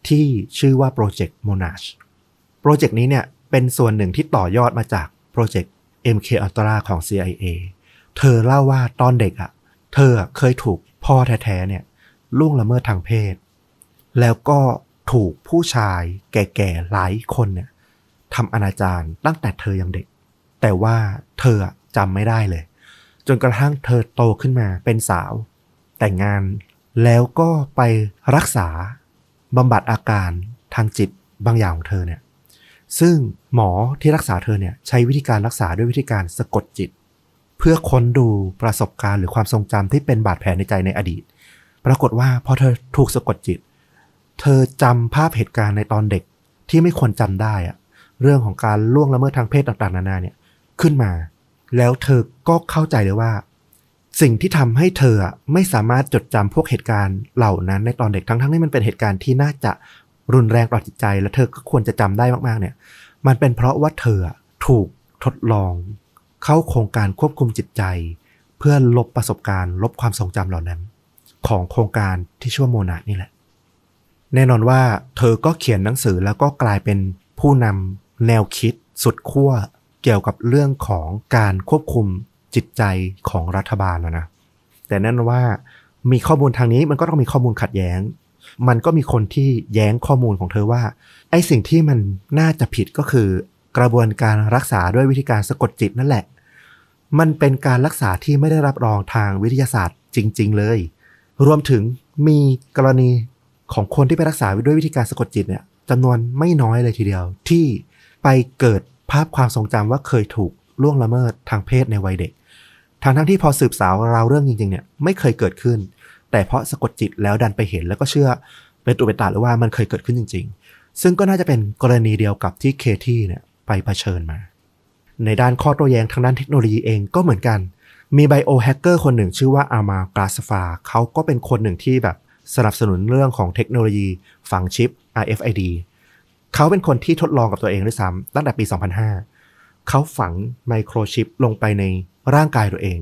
ที่ชื่อว่าโปรเจกต์ Monash โปรเจกต์นี้เนี่ยเป็นส่วนหนึ่งที่ต่อยอดมาจากโปรเจกต์ MK Ultra ของ CIA เธอเล่าว่าตอนเด็กอะ่ะ เธอเคยถูกพ่อแท้ๆเนี่ยล่วงละเมิดทางเพศ แล้วก็ ถูกผู้ชายแก่ๆหลายคนเนี่ยทำอนาจารตั้งแต่เธอยังเด็ก แต่ว่าเธอจำไม่ได้เลย จนกระทั่งเธอโตขึ้นมาเป็นสาว แต่งงานแล้วก็ไปรักษาบำบัดอาการทางจิตบางอย่างของเธอเนี่ย ซึ่งหมอที่รักษาเธอเนี่ยใช้วิธีการรักษาด้วยวิธีการสะกดจิต เพื่อค้นดูประสบการณ์หรือความทรงจำที่เป็นบาดแผลในใจในอดีต ปรากฏว่าพอเธอถูกสะกดจิต เธอจำภาพเหตุการณ์ในตอนเด็กที่ไม่ควรจำได้อะเรื่องของการล่วงละเมิดทางเพศต่างๆ นานาเนี่ยขึ้นมา แล้วเธอก็เข้าใจเลยว่า สิ่งที่ทำให้เธอไม่สามารถจดจำพวกเหตุการณ์เหล่านั้นในตอนเด็กทั้งๆที่มันเป็นเหตุการณ์ที่น่าจะรุนแรงต่อจิตใจ และเธอก็ควรจะจำได้มากๆเนี่ย มันเป็นเพราะว่าเธอถูกทดลอง เข้าโครงการควบคุมจิตใจ เพื่อลบประสบการณ์ ลบความทรงจำเหล่านั้น ของโครงการที่ชื่อว่าโมนานี่แหละ แน่นอนว่าเธอก็เขียนหนังสือแล้วก็กลายเป็นผู้นำแนวคิดสุดขั้วเกี่ยวกับเรื่องของการควบคุมจิตใจของรัฐบาลนะนะ แต่แน่นอนว่ามีข้อมูลทางนี้มันก็ต้องมีข้อมูลขัดแย้ง มันก็มีคนที่แย้งข้อมูลของเธอว่าไอ้สิ่งที่มันน่าจะผิดก็คือกระบวนการรักษาด้วยวิธีการสะกดจิตนั่นแหละ มันเป็นการรักษาที่ไม่ได้รับรองทางวิทยาศาสตร์จริง ๆ เลย รวมถึงมีกรณี ของคนที่ไปรักษาด้วยวิธีการสะกดจิตเนี่ยจำนวนไม่น้อยเลยทีเดียว ที่ไปเกิดภาพความทรงจำว่าเคยถูกล่วงละเมิดทางเพศในวัยเด็กทางทั้งที่พอสืบสาวราวเรื่องจริงๆเนี่ยไม่เคยเกิดขึ้น แต่เพราะสะกดจิตแล้วดันไปเห็นแล้วก็เชื่อเป็นตุเป็นตาเลยว่ามันเคยเกิดขึ้นจริง ๆ ซึ่งก็น่าจะเป็นกรณีเดียวกับที่เคที่เนี่ยไปเผชิญมา ในด้านข้อโต้แย้งทางด้านเทคโนโลยีเองก็เหมือนกัน มีไบโอแฮกเกอร์คนหนึ่งชื่อว่าอามากราสฟาเขาก็เป็นคนหนึ่งที่แบบ สนับสนุนเรื่องของเทคโนโลยีฝังชิป RFID เขาเป็นคนที่ทดลองกับตัวเองด้วยซ้ำตั้งแต่ปี 2005 เขาฝังไมโครชิปลงไปในร่างกายตัวเอง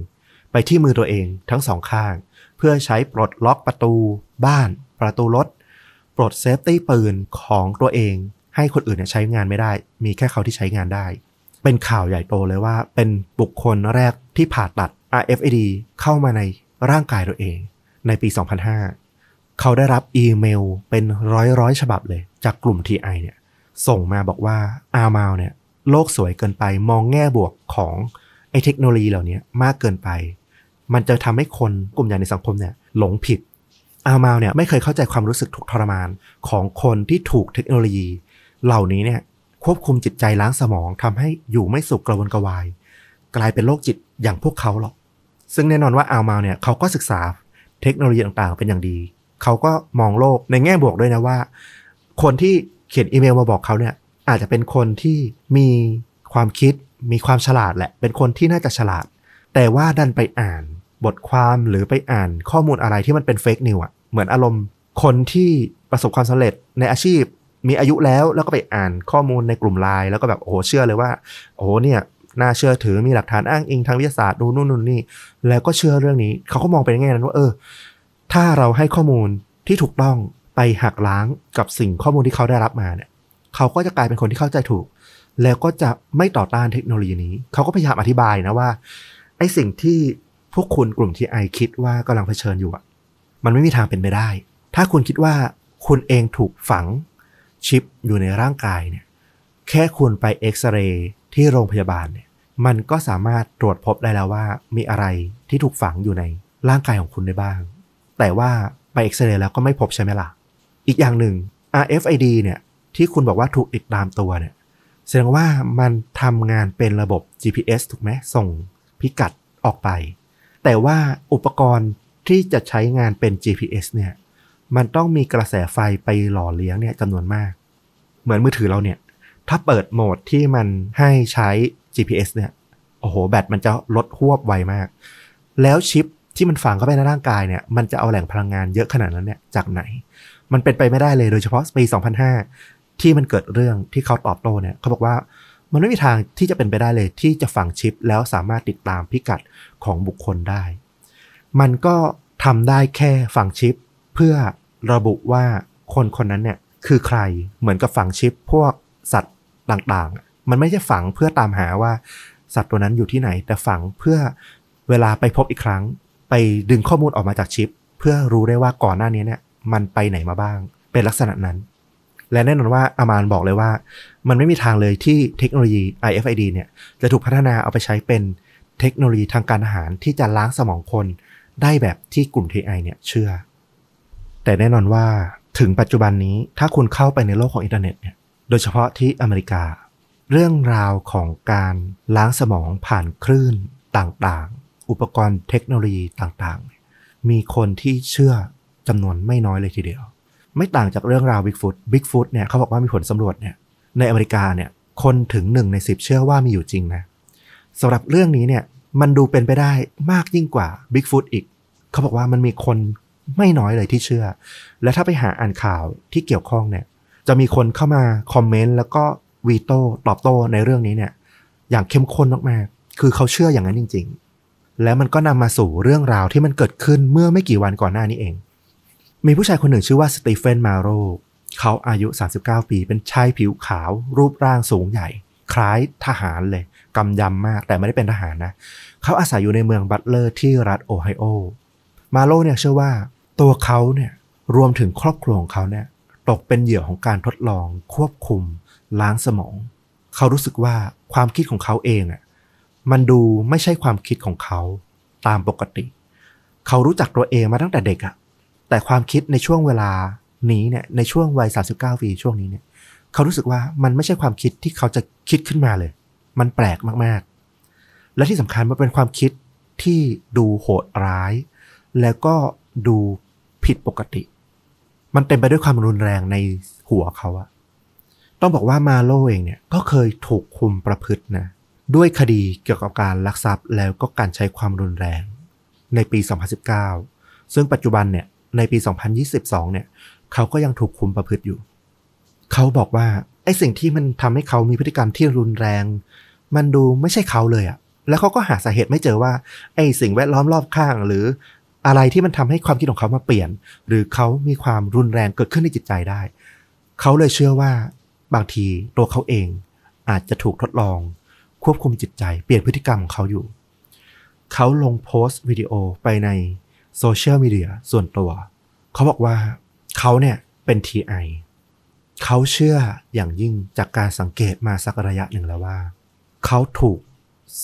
ไปที่มือตัวเองทั้งสองข้าง เพื่อใช้ปลดล็อกประตู บ้าน ประตูรถ ปลด safety ปืนของตัวเอง ให้คนอื่นใช้งานไม่ได้ มีแค่เขาที่ใช้งานได้ เป็นข่าวใหญ่โตเลยว่า เป็นบุคคลแรกที่ผ่าตัด RFID เข้ามาในร่างกายตัวเอง ในปี 2005 เขาได้รับอีเมลเป็นร้อยร้อยฉบับเลย จากกลุ่ม TI เนี่ย ส่งมาบอกว่าอาร์มาวเนี่ย โลกสวยเกินไปมองแง่บวกของไอเทคโนโลยีเหล่านี้มากเกินไป มันจะทำให้คนกลุ่มใหญ่ในสังคมเนี่ยหลงผิด อาร์มาวเนี่ยไม่เคยเข้าใจความรู้สึกทุกข์ทรมานของคนที่ถูกเทคโนโลยี เหล่านี้เนี่ยควบคุมจิตใจล้างสมองทำให้อยู่ไม่สุขกระวนกระวาย กลายเป็นโรคจิตอย่างพวกเขาหรอก ซึ่งแน่นอนว่าอาร์มาวเนี่ยเขาก็ศึกษาเทคโนโลยีต่างๆ เป็นอย่างดี เขาก็มองโลกในแง่บวกด้วยนะว่า คนที่เขียนอีเมลมาบอกเขาเนี่ย อาจจะเป็นคนที่มีความคิดมีความฉลาดแหละ เป็นคนที่น่าจะฉลาด แต่ว่าดันไปอ่านบทความหรือไปอ่านข้อมูลอะไรที่มันเป็นเฟกนิวอะเหมือนอารมณ์คนที่ประสบความสำเร็จในอาชีพมีอายุแล้วแล้วก็ไปอ่านข้อมูลในกลุ่มไลน์แล้วก็แบบโอ้โหเชื่อเลยว่า โอ้โหเนี่ยน่าเชื่อถือมีหลักฐานอ้างอิงทางวิทยาศาสตร์ดูนู่นนู่นนี่ แล้วก็เชื่อเรื่องนี้ เขาก็มองไปในแง่นั้นว่าเออ ถ้าเราให้ข้อมูลที่ถูกต้องไปหักล้างกับสิ่งข้อมูลที่เขาได้รับมาเนี่ย เขาก็จะกลายเป็นคนที่เข้าใจถูก แล้วก็จะไม่ต่อต้านเทคโนโลยีนี้ เขาก็พยายามอธิบายนะว่าไอ้สิ่งที่พวกคุณกลุ่มที่ไอคิดว่ากำลังเผชิญอยู่อะมันไม่มีทางเป็นไปได้ ถ้าคุณคิดว่าคุณเองถูกฝังชิปอยู่ในร่างกายเนี่ย แค่คุณไปเอ็กซเรย์ที่โรงพยาบาลเนี่ย มันก็สามารถตรวจพบได้แล้วว่ามีอะไรที่ถูกฝังอยู่ในร่างกายของคุณได้บ้าง แต่ว่าไปเอ็กซเรย์แล้วก็ไม่พบใช่ไหมล่ะ อีกอย่างหนึ่ง RFID เนี่ยที่คุณบอกว่าถูกติดตามตัวเนี่ยแสดงว่ามันทำงานเป็นระบบ GPS ถูกไหมส่งพิกัดออกไป แต่ว่าอุปกรณ์ที่จะใช้งานเป็น GPS เนี่ย มันต้องมีกระแสไฟไปหล่อเลี้ยงเนี่ยจำนวนมาก เหมือนมือถือเราเนี่ย ถ้าเปิดโหมดที่มันให้ใช้ GPS เนี่ย โอ้โห แบตมันจะลดหวบไวมาก แล้วชิป ที่มันฝังเข้าไปในร่างกายเนี่ยมันจะเอาแหล่งพลังงานเยอะขนาดนั้นเนี่ยจากไหน มันเป็นไปไม่ได้เลยโดยเฉพาะปี 2005 ที่มันเกิดเรื่องที่เขาตอบโต้เนี่ยเขาบอกว่ามันไม่มีทางที่จะเป็นไปได้เลยที่จะฝังชิป แล้วสามารถติดตามพิกัดของบุคคลได้ มันก็ทำได้แค่ฝังชิป เพื่อระบุว่าคนคนนั้นเนี่ยคือใครเหมือนกับฝังชิปพวกสัตว์ต่างๆ มันไม่ใช่ฝังเพื่อตามหาว่าสัตว์ตัวนั้นอยู่ที่ไหน แต่ฝังเพื่อเวลาไปพบอีกครั้ง ดึงข้อมูลออกมาจากชิป เพื่อรู้ได้ว่าก่อนหน้านี้เนี่ย มันไปไหนมาบ้าง เป็นลักษณะนั้น และแน่นอนว่าอามานบอกเลยว่า มันไม่มีทางเลยที่เทคโนโลยี RFID เนี่ยจะถูกพัฒนาเอาไปใช้เป็นเทคโนโลยีทางการอาหารที่จะล้างสมองคนได้แบบที่กลุ่ม TI เนี่ยเชื่อ แต่แน่นอนว่าถึงปัจจุบันนี้ถ้าคุณเข้าไปในโลกของอินเทอร์เน็ตเนี่ย โดยเฉพาะที่อเมริกา เรื่องราวของการล้างสมองผ่านคลื่นต่าง อุปกรณ์เทคโนโลยีต่างๆ มีคนที่เชื่อจำนวนไม่น้อยเลยทีเดียว ไม่ต่างจากเรื่องราว Bigfoot Bigfoot เนี่ยเขาบอกว่ามีผลสำรวจเนี่ยในอเมริกาเนี่ยคนถึงหนึ่งในสิบเชื่อว่ามีอยู่จริงนะสำหรับเรื่องนี้เนี่ยมันดูเป็นไปได้มากยิ่งกว่า Bigfoot อีก เขาบอกว่ามันมีคนไม่น้อยเลยที่เชื่อ และถ้าไปหาอ่านข่าวที่เกี่ยวข้องเนี่ยจะมีคนเข้ามาคอมเมนต์แล้วก็วีโต้ตอบโต้ในเรื่องนี้เนี่ยอย่างเข้มข้นมากๆคือเขาเชื่ออย่างนั้นจริง ๆ แล้วมันก็นำมาสู่เรื่องราวที่มันเกิดขึ้นเมื่อไม่กี่วันก่อนหน้านี้เอง มีผู้ชายคนหนึ่งชื่อว่าสตีเฟนมาโรเขาอายุ 39 ปี เป็นชายผิวขาว รูปร่างสูงใหญ่ คล้ายทหารเลย กำยำมาก แต่ไม่ได้เป็นทหารนะ เขาอาศัยอยู่ในเมืองบัตเลอร์ที่รัฐโอไฮโอ มาโลเนี่ยเชื่อว่า ตัวเขาเนี่ยรวมถึงครอบครัวของเขาเนี่ยตกเป็นเหยื่อของการทดลอง ควบคุม ล้างสมอง เขารู้สึกว่าความคิดของเขาเองอะ มันดูไม่ใช่ความคิดของเขาตามปกติ เขารู้จักตัวเองมาตั้งแต่เด็กอะแต่ความคิดในช่วงเวลานี้เนี่ยในช่วงวัย 39 ปีช่วงนี้เนี่ย เขารู้สึกว่ามันไม่ใช่ความคิดที่เขาจะคิดขึ้นมาเลย มันแปลกมากๆ และที่สำคัญมันเป็นความคิดที่ดูโหดร้าย แล้วก็ดูผิดปกติ มันเต็มไปด้วยความรุนแรงในหัวเขาอะต้องบอกว่ามาโลเองเนี่ยก็เคยถูกคุมประพฤตินะ ด้วยคดีเกี่ยวกับการลักทรัพย์แล้วก็การใช้ความรุนแรง ในปี 2019 ซึ่งปัจจุบันเนี่ยในปี 2022 เนี่ยเขาก็ยังถูกคุมประพฤติอยู่ เขาบอกว่าไอ้สิ่งที่มันทำให้เขามีพฤติกรรมที่รุนแรง มันดูไม่ใช่เขาเลยอะแล้วเขาก็หาสาเหตุไม่เจอว่าไอ้สิ่งแวดล้อมรอบข้าง หรืออะไรที่มันทำให้ความคิดของเขามาเปลี่ยน หรือเขามีความรุนแรงเกิดขึ้นในจิตใจได้ เขาเลยเชื่อว่าบางทีตัวเขาเองอาจจะถูกทดลอง ควบคุมจิตใจ เปลี่ยนพฤติกรรมของเขาอยู่ เขาลงโพสต์วิดีโอไปในโซเชียลมีเดียส่วนตัว เขาบอกว่าเขาเนี่ยเป็น TI เขาเชื่ออย่างยิ่งจากการสังเกตมาสักระยะหนึ่งแล้วว่า เขาถูก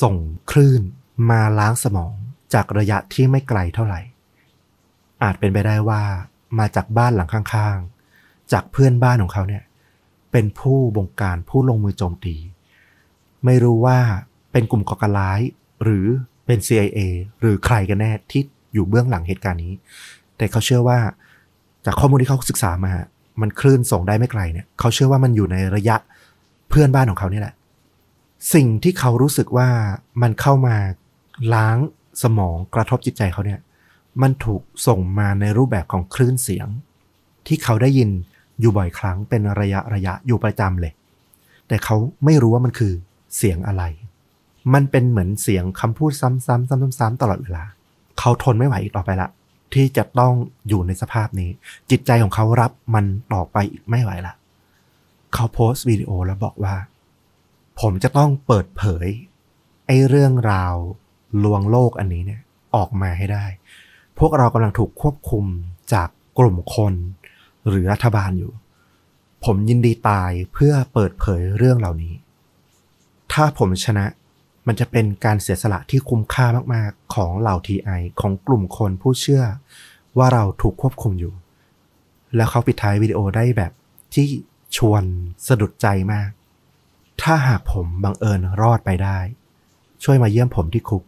ส่งคลื่นมาล้างสมองจากระยะที่ไม่ไกลเท่าไหร่ อาจเป็นไปได้ว่ามาจากบ้านหลังข้างๆ จากเพื่อนบ้านของเขาเนี่ย เป็นผู้บงการผู้ลงมือโจมตี ไม่รู้ว่าเป็นกลุ่มก่อการร้าย หรือเป็น CIA หรือใครกันแน่ที่อยู่เบื้องหลังเหตุการณ์นี้ แต่เขาเชื่อว่าจากข้อมูลที่เขาศึกษามา มันคลื่นส่งได้ไม่ไกลเนี่ย เขาเชื่อว่ามันอยู่ในระยะเพื่อนบ้านของเขานี่แหละ สิ่งที่เขารู้สึกว่ามันเข้ามาล้างสมองกระทบจิตใจเขาเนี่ย มันถูกส่งมาในรูปแบบของคลื่นเสียง ที่เขาได้ยินอยู่บ่อยครั้งเป็นระยะระยะอยู่ประจำเลย แต่เขาไม่รู้ว่ามันคือ เสียงอะไร มันเป็นเหมือนเสียงคำพูดซ้ำๆซ้ำๆตลอดเวลา เขาทนไม่ไหวอีกต่อไปละ ที่จะต้องอยู่ในสภาพนี้ จิตใจของเขารับมันต่อไปอีกไม่ไหวละ เขาโพสต์วิดีโอแล้วบอกว่า ผมจะต้องเปิดเผย ไอ้เรื่องราวลวงโลกอันนี้เนี่ยออกมาให้ได้ พวกเรากำลังถูกควบคุมจากกลุ่มคนหรือรัฐบาลอยู่ ผมยินดีตายเพื่อเปิดเผยเรื่องเหล่านี้ ถ้าผมชนะ มันจะเป็นการเสียสละที่คุ้มค่ามากๆ ของเหล่าทีไอของกลุ่มคนผู้เชื่อ ว่าเราถูกควบคุมอยู่ แล้วเขาปิดท้ายวิดีโอได้แบบที่ชวนสะดุดใจมาก ถ้าหากผมบังเอิญรอดไปได้ ช่วยมาเยี่ยมผมที่คุก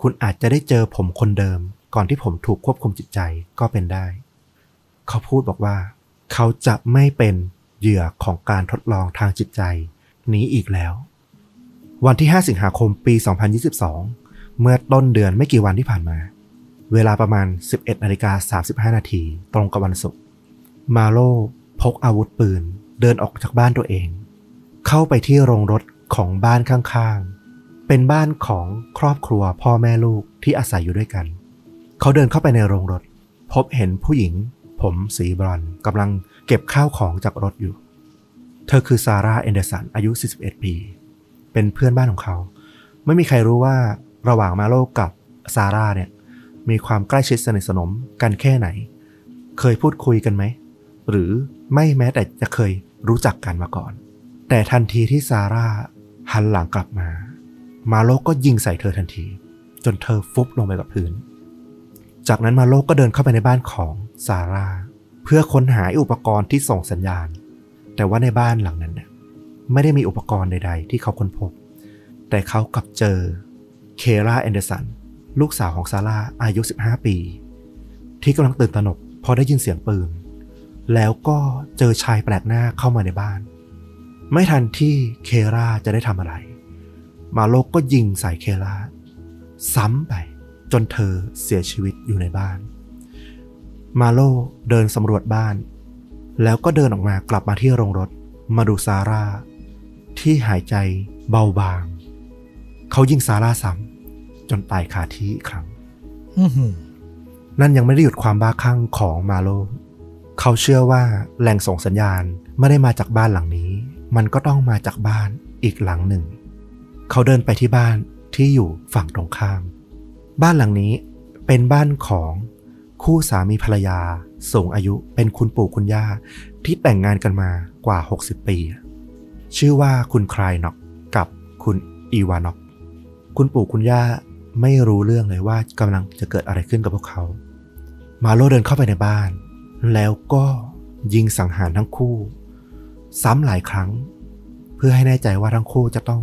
คุณอาจจะได้เจอผมคนเดิม ก่อนที่ผมถูกควบคุมจิตใจก็เป็นได้ เขาพูดบอกว่า เขาจะไม่เป็นเหยื่อของการทดลองทางจิตใจ นี้อีกแล้ว วันที่ 5 สิงหาคมปี 2022 เมื่อต้นเดือนไม่กี่วันที่ผ่านมา เวลาประมาณ 11นาฬิกา35 นาทีตรงกับวันศุกร์มาโลพกอาวุธปืน เดินออกจากบ้านตัวเอง เข้าไปที่โรงรถของบ้านข้างๆ เป็นบ้านของครอบครัวพ่อแม่ลูกที่อาศัยอยู่ด้วยกัน เขาเดินเข้าไปในโรงรถ พบเห็นผู้หญิง ผมสีบลอนด์กำลังเก็บข้าวของจากรถอยู่ เธอคือซาร่าเอนเดอร์สันอายุ 41 ปี เป็นเพื่อนบ้านของเขา ไม่มีใครรู้ว่าระหว่างมาโลกับซาร่าเนี่ยมีความใกล้ชิดสนิทสนมกันแค่ไหน เคยพูดคุยกันไหม หรือไม่แม้แต่จะเคยรู้จักกันมาก่อน แต่ทันทีที่ซาร่าหันหลังกลับมา มาโลก็ยิงใส่เธอทันที จนเธอฟุบลงไปกับพื้น จากนั้นมาโลก็เดินเข้าไปในบ้านของซาร่าเพื่อค้นหาอุปกรณ์ที่ส่งสัญญาณ แต่ว่าในบ้านหลังนั้นเไม่ได้มีอุปกรณ์ใด ๆ ที่เขาค้นพบ แต่เขากลับเจอเคราแอนเดอร์สัน ลูกสาวของซาร่าอายุ 15 ปี ที่กำลังตื่นตระหนกพอได้ยินเสียงปืน แล้วก็เจอชายแปลกหน้าเข้ามาในบ้าน ไม่ทันที่เคราจะได้ทำอะไร มาโลกก็ยิงใส่เคราซ้ำไปจนเธอเสียชีวิตอยู่ในบ้าน มาโลเดินสำรวจบ้าน แล้วก็เดินออกมากลับมาที่โรงรถ มาดูซาร่า ที่หายใจเบาบาง เขายิงซาร่าซ้ำจนตายคาที่อีกครั้งอื้อหือนั่นยังไม่ได้หยุดความบ้าคลั่งของมาโล เขาเชื่อว่าแหล่งส่งสัญญาณไม่ได้มาจากบ้านหลังนี้ มันก็ต้องมาจากบ้านอีกหลังหนึ่ง เขาเดินไปที่บ้านที่อยู่ฝั่งตรงข้าม บ้านหลังนี้เป็นบ้านของคู่สามีภรรยาสูงอายุเป็นคุณปู่คุณย่าที่แต่งงานกันมากว่า 60 ปี ชื่อว่าคุณคลายน็อกกับคุณอีวานอกคุณปู่คุณย่าไม่รู้เรื่องเลยว่ากำลังจะเกิดอะไรขึ้นกับพวกเขา มาโลเดินเข้าไปในบ้าน แล้วก็ยิงสังหารทั้งคู่ ซ้ำหลายครั้ง เพื่อให้แน่ใจว่าทั้งคู่จะต้อง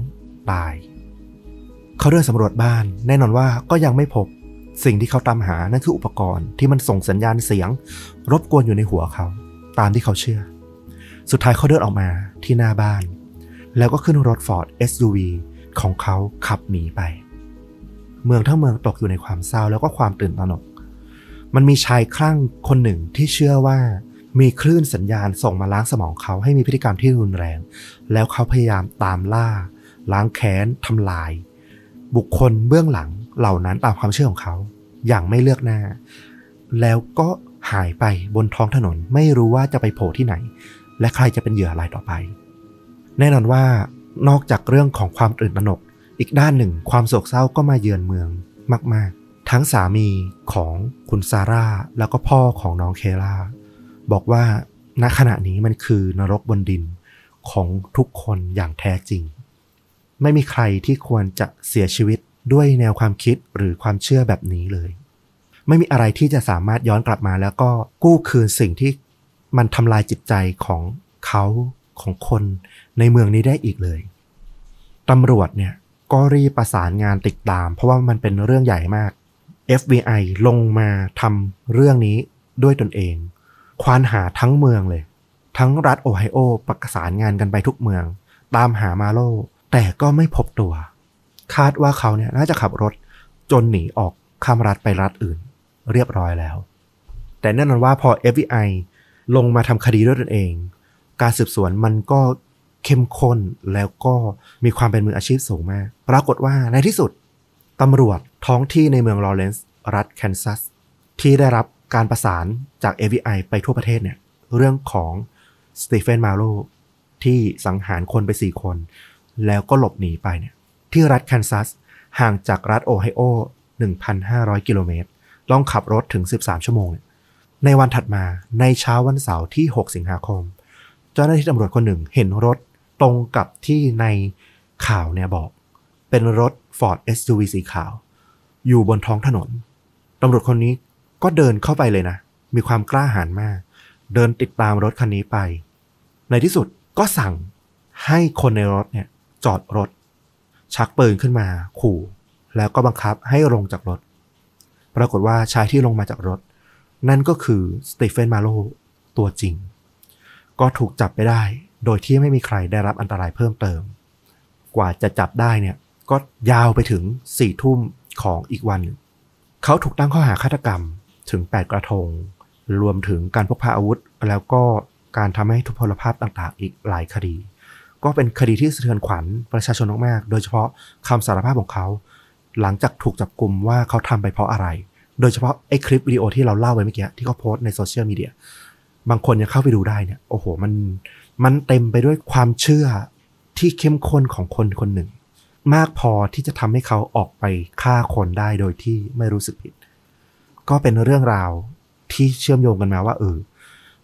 ตาย เขาเดินสำรวจบ้าน แน่นอนว่าก็ยังไม่พบสิ่งที่เขาตามหานั่นคืออุปกรณ์ที่มันส่งสัญญาณเสียง รบกวนอยู่ในหัวเขา ตามที่เขาเชื่อ สุดท้ายเขาเดินออกมาที่หน้าบ้าน แล้วก็ขึ้นรถฟอร์ด SUV ของเขาขับหนีไป เมืองทั้งเมืองตกอยู่ในความเศร้าแล้วก็ความตื่นตระหนก มันมีชายคลั่งคนหนึ่งที่เชื่อว่ามีคลื่นสัญญาณส่งมาล้างสมองเขาให้มีพฤติกรรมที่รุนแรง แล้วเขาพยายามตามล่า ล้างแค้นทำลาย บุคคลเบื้องหลังเหล่านั้นตามความเชื่อของเขา อย่างไม่เลือกหน้า แล้วก็หายไปบนท้องถนนไม่รู้ว่าจะไปโผล่ที่ไหน และใครจะเป็นเหยื่อรายต่อไป แน่นอนว่านอกจากเรื่องของความตื่นตระหนก อีกด้านหนึ่งความโศกเศร้าก็มาเยือนเมืองมาก ๆ ทั้งสามีของคุณซาร่าแล้วก็พ่อของน้องเคล่าบอกว่าณขณะนี้มันคือนรกบนดินของทุกคนอย่างแท้จริง ไม่มีใครที่ควรจะเสียชีวิตด้วยแนวความคิดหรือความเชื่อแบบนี้เลย ไม่มีอะไรที่จะสามารถย้อนกลับมาแล้วก็กู้คืนสิ่งที่ มันทำลายจิตใจของเขาของคนในเมืองนี้ได้อีกเลยตำรวจเนี่ยก็รีบประสานงานติดตาม เพราะว่ามันเป็นเรื่องใหญ่มาก FBI ลงมาทำเรื่องนี้ด้วยตนเอง ควานหาทั้งเมืองเลย ทั้งรัฐโอไฮโอประสานงานกันไปทุกเมือง ตามหามาโลแต่ก็ไม่พบตัว คาดว่าเขาเนี่ยน่าจะขับรถจนหนีออกข้ามรัฐไปรัฐอื่น เรียบร้อยแล้ว แต่แน่นอนว่าพอ FBI ลงมาทำคดีด้วยตนเอง การสืบสวนมันก็เข้มข้นแล้วก็มีความเป็นมืออาชีพสูงมาก ปรากฏว่าในที่สุดตำรวจท้องที่ในเมืองลอเรนซ์รัฐแคนซัส ที่ได้รับการประสานจาก FBI ไปทั่วประเทศเนี่ย เรื่องของสตีเฟนมาโลที่สังหารคนไป4คน แล้วก็หลบหนีไปเนี่ย ที่รัฐแคนซัส ห่างจากรัฐโอไฮโอ 1,500 กิโลเมตร ต้องขับรถถึง 13 ชั่วโมงเนี่ย ในวันถัดมาในเช้าวันเสาร์ที่ 6 สิงหาคม เจ้าหน้าที่ตำรวจคนหนึ่งเห็นรถตรงกับที่ในข่าวเนี่ยบอก เป็นรถ Ford SUV สีขาว อยู่บนท้องถนนตำรวจคนนี้ก็เดินเข้าไปเลยนะ มีความกล้าหาญมาก เดินติดตามรถคันนี้ไป ในที่สุดก็สั่งให้คนในรถเนี่ยจอดรถ ชักปืนขึ้นมา ขู่ แล้วก็บังคับให้ลงจากรถ ปรากฏว่าชายที่ลงมาจากรถ นั่นก็คือสเตเฟนมาโลตัวจริง ก็ถูกจับไปได้ โดยที่ไม่มีใครได้รับอันตรายเพิ่มเติม กว่าจะจับได้เนี่ย ก็ยาวไปถึงสี่ทุ่มของอีกวันหนึ่งเขาถูกตั้งข้อหาฆาตกรรมถึง 8 กระทง รวมถึงการพกพาอาวุธ แล้วก็การทำให้ทุพพลภาพต่างๆ อีกหลายคดี ก็เป็นคดีที่สะเทือนขวัญประชาชนมากๆ โดยเฉพาะคำสารภาพของเขา หลังจากถูกจับกลุ่มว่าเขาทำไปเพราะอะไร โดยเฉพาะไอ้คลิปวิดีโอที่เราเล่าไปเมื่อกี้ที่เขาโพสต์ในโซเชียลมีเดียบางคนยังเข้าไปดูได้เนี่ย โอ้โห มันมันเต็มไปด้วยความเชื่อที่เข้มข้นของคนคนหนึ่ง มากพอที่จะทำให้เขาออกไปฆ่าคนได้โดยที่ไม่รู้สึกผิด ก็เป็นเรื่องราวที่เชื่อมโยงกันมาว่าเออ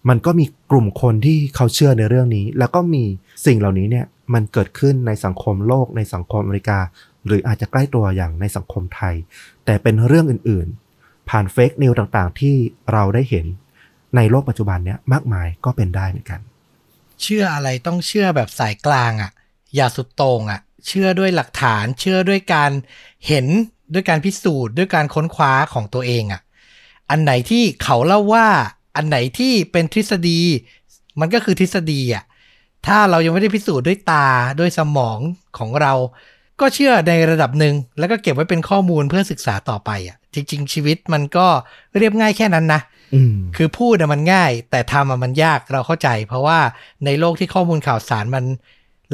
มันก็มีกลุ่มคนที่เขาเชื่อในเรื่องนี้ แล้วก็มีสิ่งเหล่านี้เนี่ยมันเกิดขึ้นในสังคมโลกในสังคมอเมริกา หรืออาจจะใกล้ตัวอย่างในสังคมไทย แต่เป็นเรื่องอื่น ผ่านเฟกนิวต่างๆ ที่เราได้เห็นในโลกปัจจุบันเนี่ยมากมายก็เป็นได้เหมือนกัน เชื่ออะไรต้องเชื่อแบบสายกลางอะ่ะ อย่าสุดโต่งอะ่ะ เชื่อด้วยหลักฐานเชื่อด้วยการเห็นด้วยการพิสูจน์ด้วยการค้นคว้าของตัวเองอะ่ะ อันไหนที่เขาเล่าว่า อันไหนที่เป็นทฤษฎี มันก็คือทฤษฎีอะ่ะถ้าเรายังไม่ได้พิสูจน์ด้วยตาด้วยสมองของเรา ก็เชื่อในระดับหนึ่งแล้วก็เก็บไว้เป็นข้อมูลเพื่อศึกษาต่อไปอะ จริง ๆ ชีวิตมันก็เรียบง่ายแค่นั้นนะอืมคือพูดอะมันง่าย แต่ทำอะมันยากเราเข้าใจ เพราะว่าในโลกที่ข้อมูลข่าวสารมัน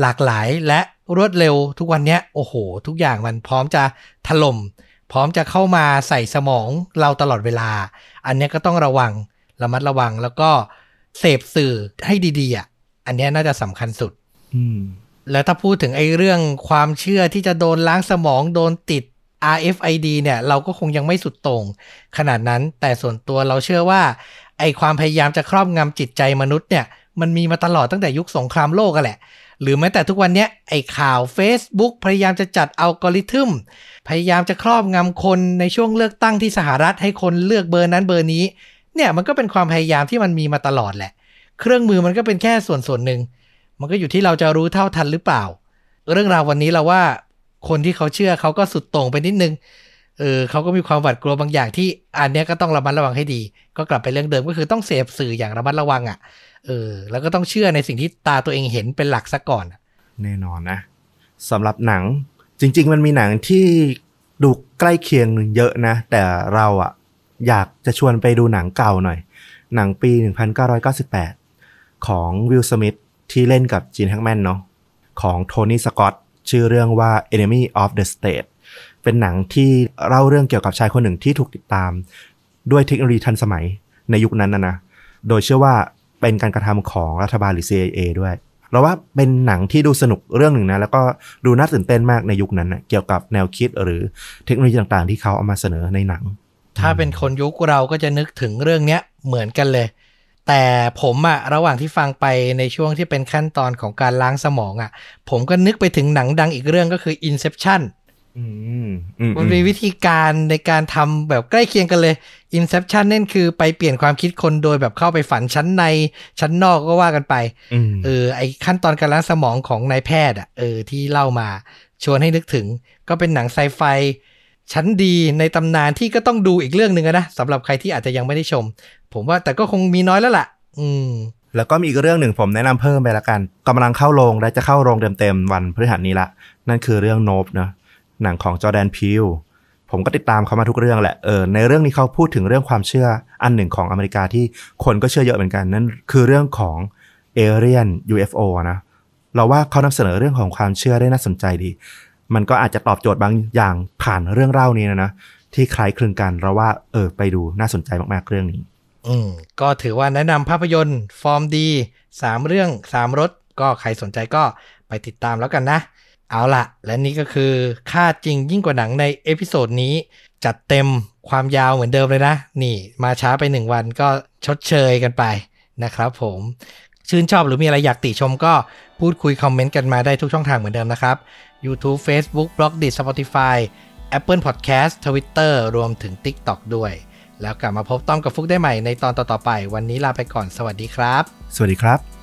หลากหลายและรวดเร็วทุกวันเนี้ยโอ้โห ทุกอย่างมันพร้อมจะถล่ม พร้อมจะเข้ามาใส่สมองเราตลอดเวลา อันเนี้ยก็ต้องระวังระมัดระวังแล้วก็เสพสื่อให้ดีๆอะอันเนี้ยน่าจะสำคัญสุดอืมแล้วถ้าพูดถึงไอ้เรื่องความเชื่อที่จะโดนล้างสมองโดนติด RFID เนี่ยเราก็คงยังไม่สุดต่งขนาดนั้น แต่ส่วนตัวเราเชื่อว่า ไอความพยายามจะครอบงำจิตใจมนุษย์เนี่ยมันมีมาตลอดตั้งแต่ยุคสงครามโลกกันแหละ หรือแม้แต่ทุกวันนี้ไอข่าว Facebook พยายามจะจัดอัลกอริทึม พยายามจะครอบงำคนในช่วงเลือกตั้งที่สหรัฐให้คนเลือกเบอร์นั้นเบอร์นี้ เนี่ยมันก็เป็นความพยายามที่มันมีมาตลอดแหละ เครื่องมือมันก็เป็นแค่ส่วนส่วนหนึ่ง มันก็อยู่ที่เราจะรู้เท่าทันหรือเปล่า เรื่องราววันนี้เราว่า คนที่เขาเชื่อเขาก็สุดโต่งไปนิดนึงเออเขาก็มีความหวาดกลัวบางอย่างที่อันเนี้ยก็ต้องระมัดระวังให้ดี ก็กลับไปเรื่องเดิมก็คือต้องเสพสื่ออย่างระมัดระวังอะเออแล้วก็ต้องเชื่อในสิ่งที่ตาตัวเองเห็นเป็นหลักซะก่อน แน่นอนนะสำหรับหนังจริง ๆ มันมีหนังที่ดูใกล้เคียงเยอะนะ แต่เราอะอยากจะชวนไปดูหนังเก่าหน่อย หนังปี 1998 ของวิลสมิธที่เล่นกับจีนแฮกแมนเนาะของโทนี่สกอต ชื่อเรื่องว่า Enemy of the State เป็นหนังที่เล่าเรื่องเกี่ยวกับชายคนหนึ่งที่ถูกติดตาม ด้วยเทคโนโลยีทันสมัยในยุคนั้นนะนะ โดยเชื่อว่าเป็นการกระทำของรัฐบาลหรือ CIA ด้วยเราว่าเป็นหนังที่ดูสนุกเรื่องหนึ่งนะ แล้วก็ดูน่าตื่นเต้นมากในยุคนั้นนะเกี่ยวกับแนวคิดหรือเทคโนโลยีต่างๆ ที่เขาเอามาเสนอในหนัง ถ้าเป็นคนยุคเราก็จะนึกถึงเรื่องเนี้ยเหมือนกันเลย แต่ผมอะระหว่างที่ฟังไปในช่วงที่เป็นขั้นตอนของการล้างสมองอะผมก็นึกไปถึงหนังดังอีกเรื่องก็คือ Inception อืมอืมมันมีวิธีการในการทำแบบใกล้เคียงกันเลย Inception นั่นคือไปเปลี่ยนความคิดคนโดยแบบเข้าไปฝันชั้นในชั้นนอกก็ว่ากันไปอืมเออไอขั้นตอนการล้างสมองของนายแพทย์อะเออที่เล่ามา ชวนให้นึกถึงก็เป็นหนังไซไฟ ชั้นดีในตำนานที่ก็ต้องดูอีกเรื่องหนึ่งนะสำหรับใครที่อาจจะยังไม่ได้ชม ผมว่าแต่ก็คงมีน้อยแล้วล่ะ อืม แล้วก็มีอีกเรื่องหนึ่งผมแนะนำเพิ่มไปละกันกำลังเข้าโรงและจะเข้าโรงเต็มๆวันพฤหัสนี้ละ นั่นคือเรื่องโนบเนะหนังของจอแดนพิวผมก็ติดตามเขามาทุกเรื่องแหละเออในเรื่องนี้เขาพูดถึงเรื่องความเชื่ออันหนึ่งของอเมริกาที่คนก็เชื่อเยอะเหมือนกันนั่นคือเรื่องของเอเลี่ยน UFO นะเราว่าเขานำเสนอเรื่องของความเชื่อได้น่าสนใจดี มันก็อาจจะตอบโจทย์บางอย่างผ่านเรื่องเล่านี้นะนะที่คล้ายคลึงกันเราว่า เออ ไปดูน่าสนใจมากๆเรื่องนี้ อืมก็ถือว่าแนะนำภาพยนตร์ฟอร์มดีสามเรื่องสามรสก็ใครสนใจก็ไปติดตามแล้วกันนะ เอาละและนี่ก็คือฆาตจริงยิ่งกว่าหนังใน episode นี้ จัดเต็มความยาวเหมือนเดิมเลยนะ นี่มาช้าไปหนึ่งวันก็ชดเชยกันไปนะครับผม ชื่นชอบหรือมีอะไรอยากติชมก็พูดคุยคอมเมนต์กันมาได้ทุกช่องทางเหมือนเดิมนะครับ YouTube Facebook b l o g d i t Spotify Apple Podcast Twitter รวมถึง TikTok ด้วย แล้วกลับมาพบต้อมกับฟุกได้ใหม่ในตอนต่อๆไป วันนี้ลาไปก่อนสวัสดีครับ สวัสดีครับ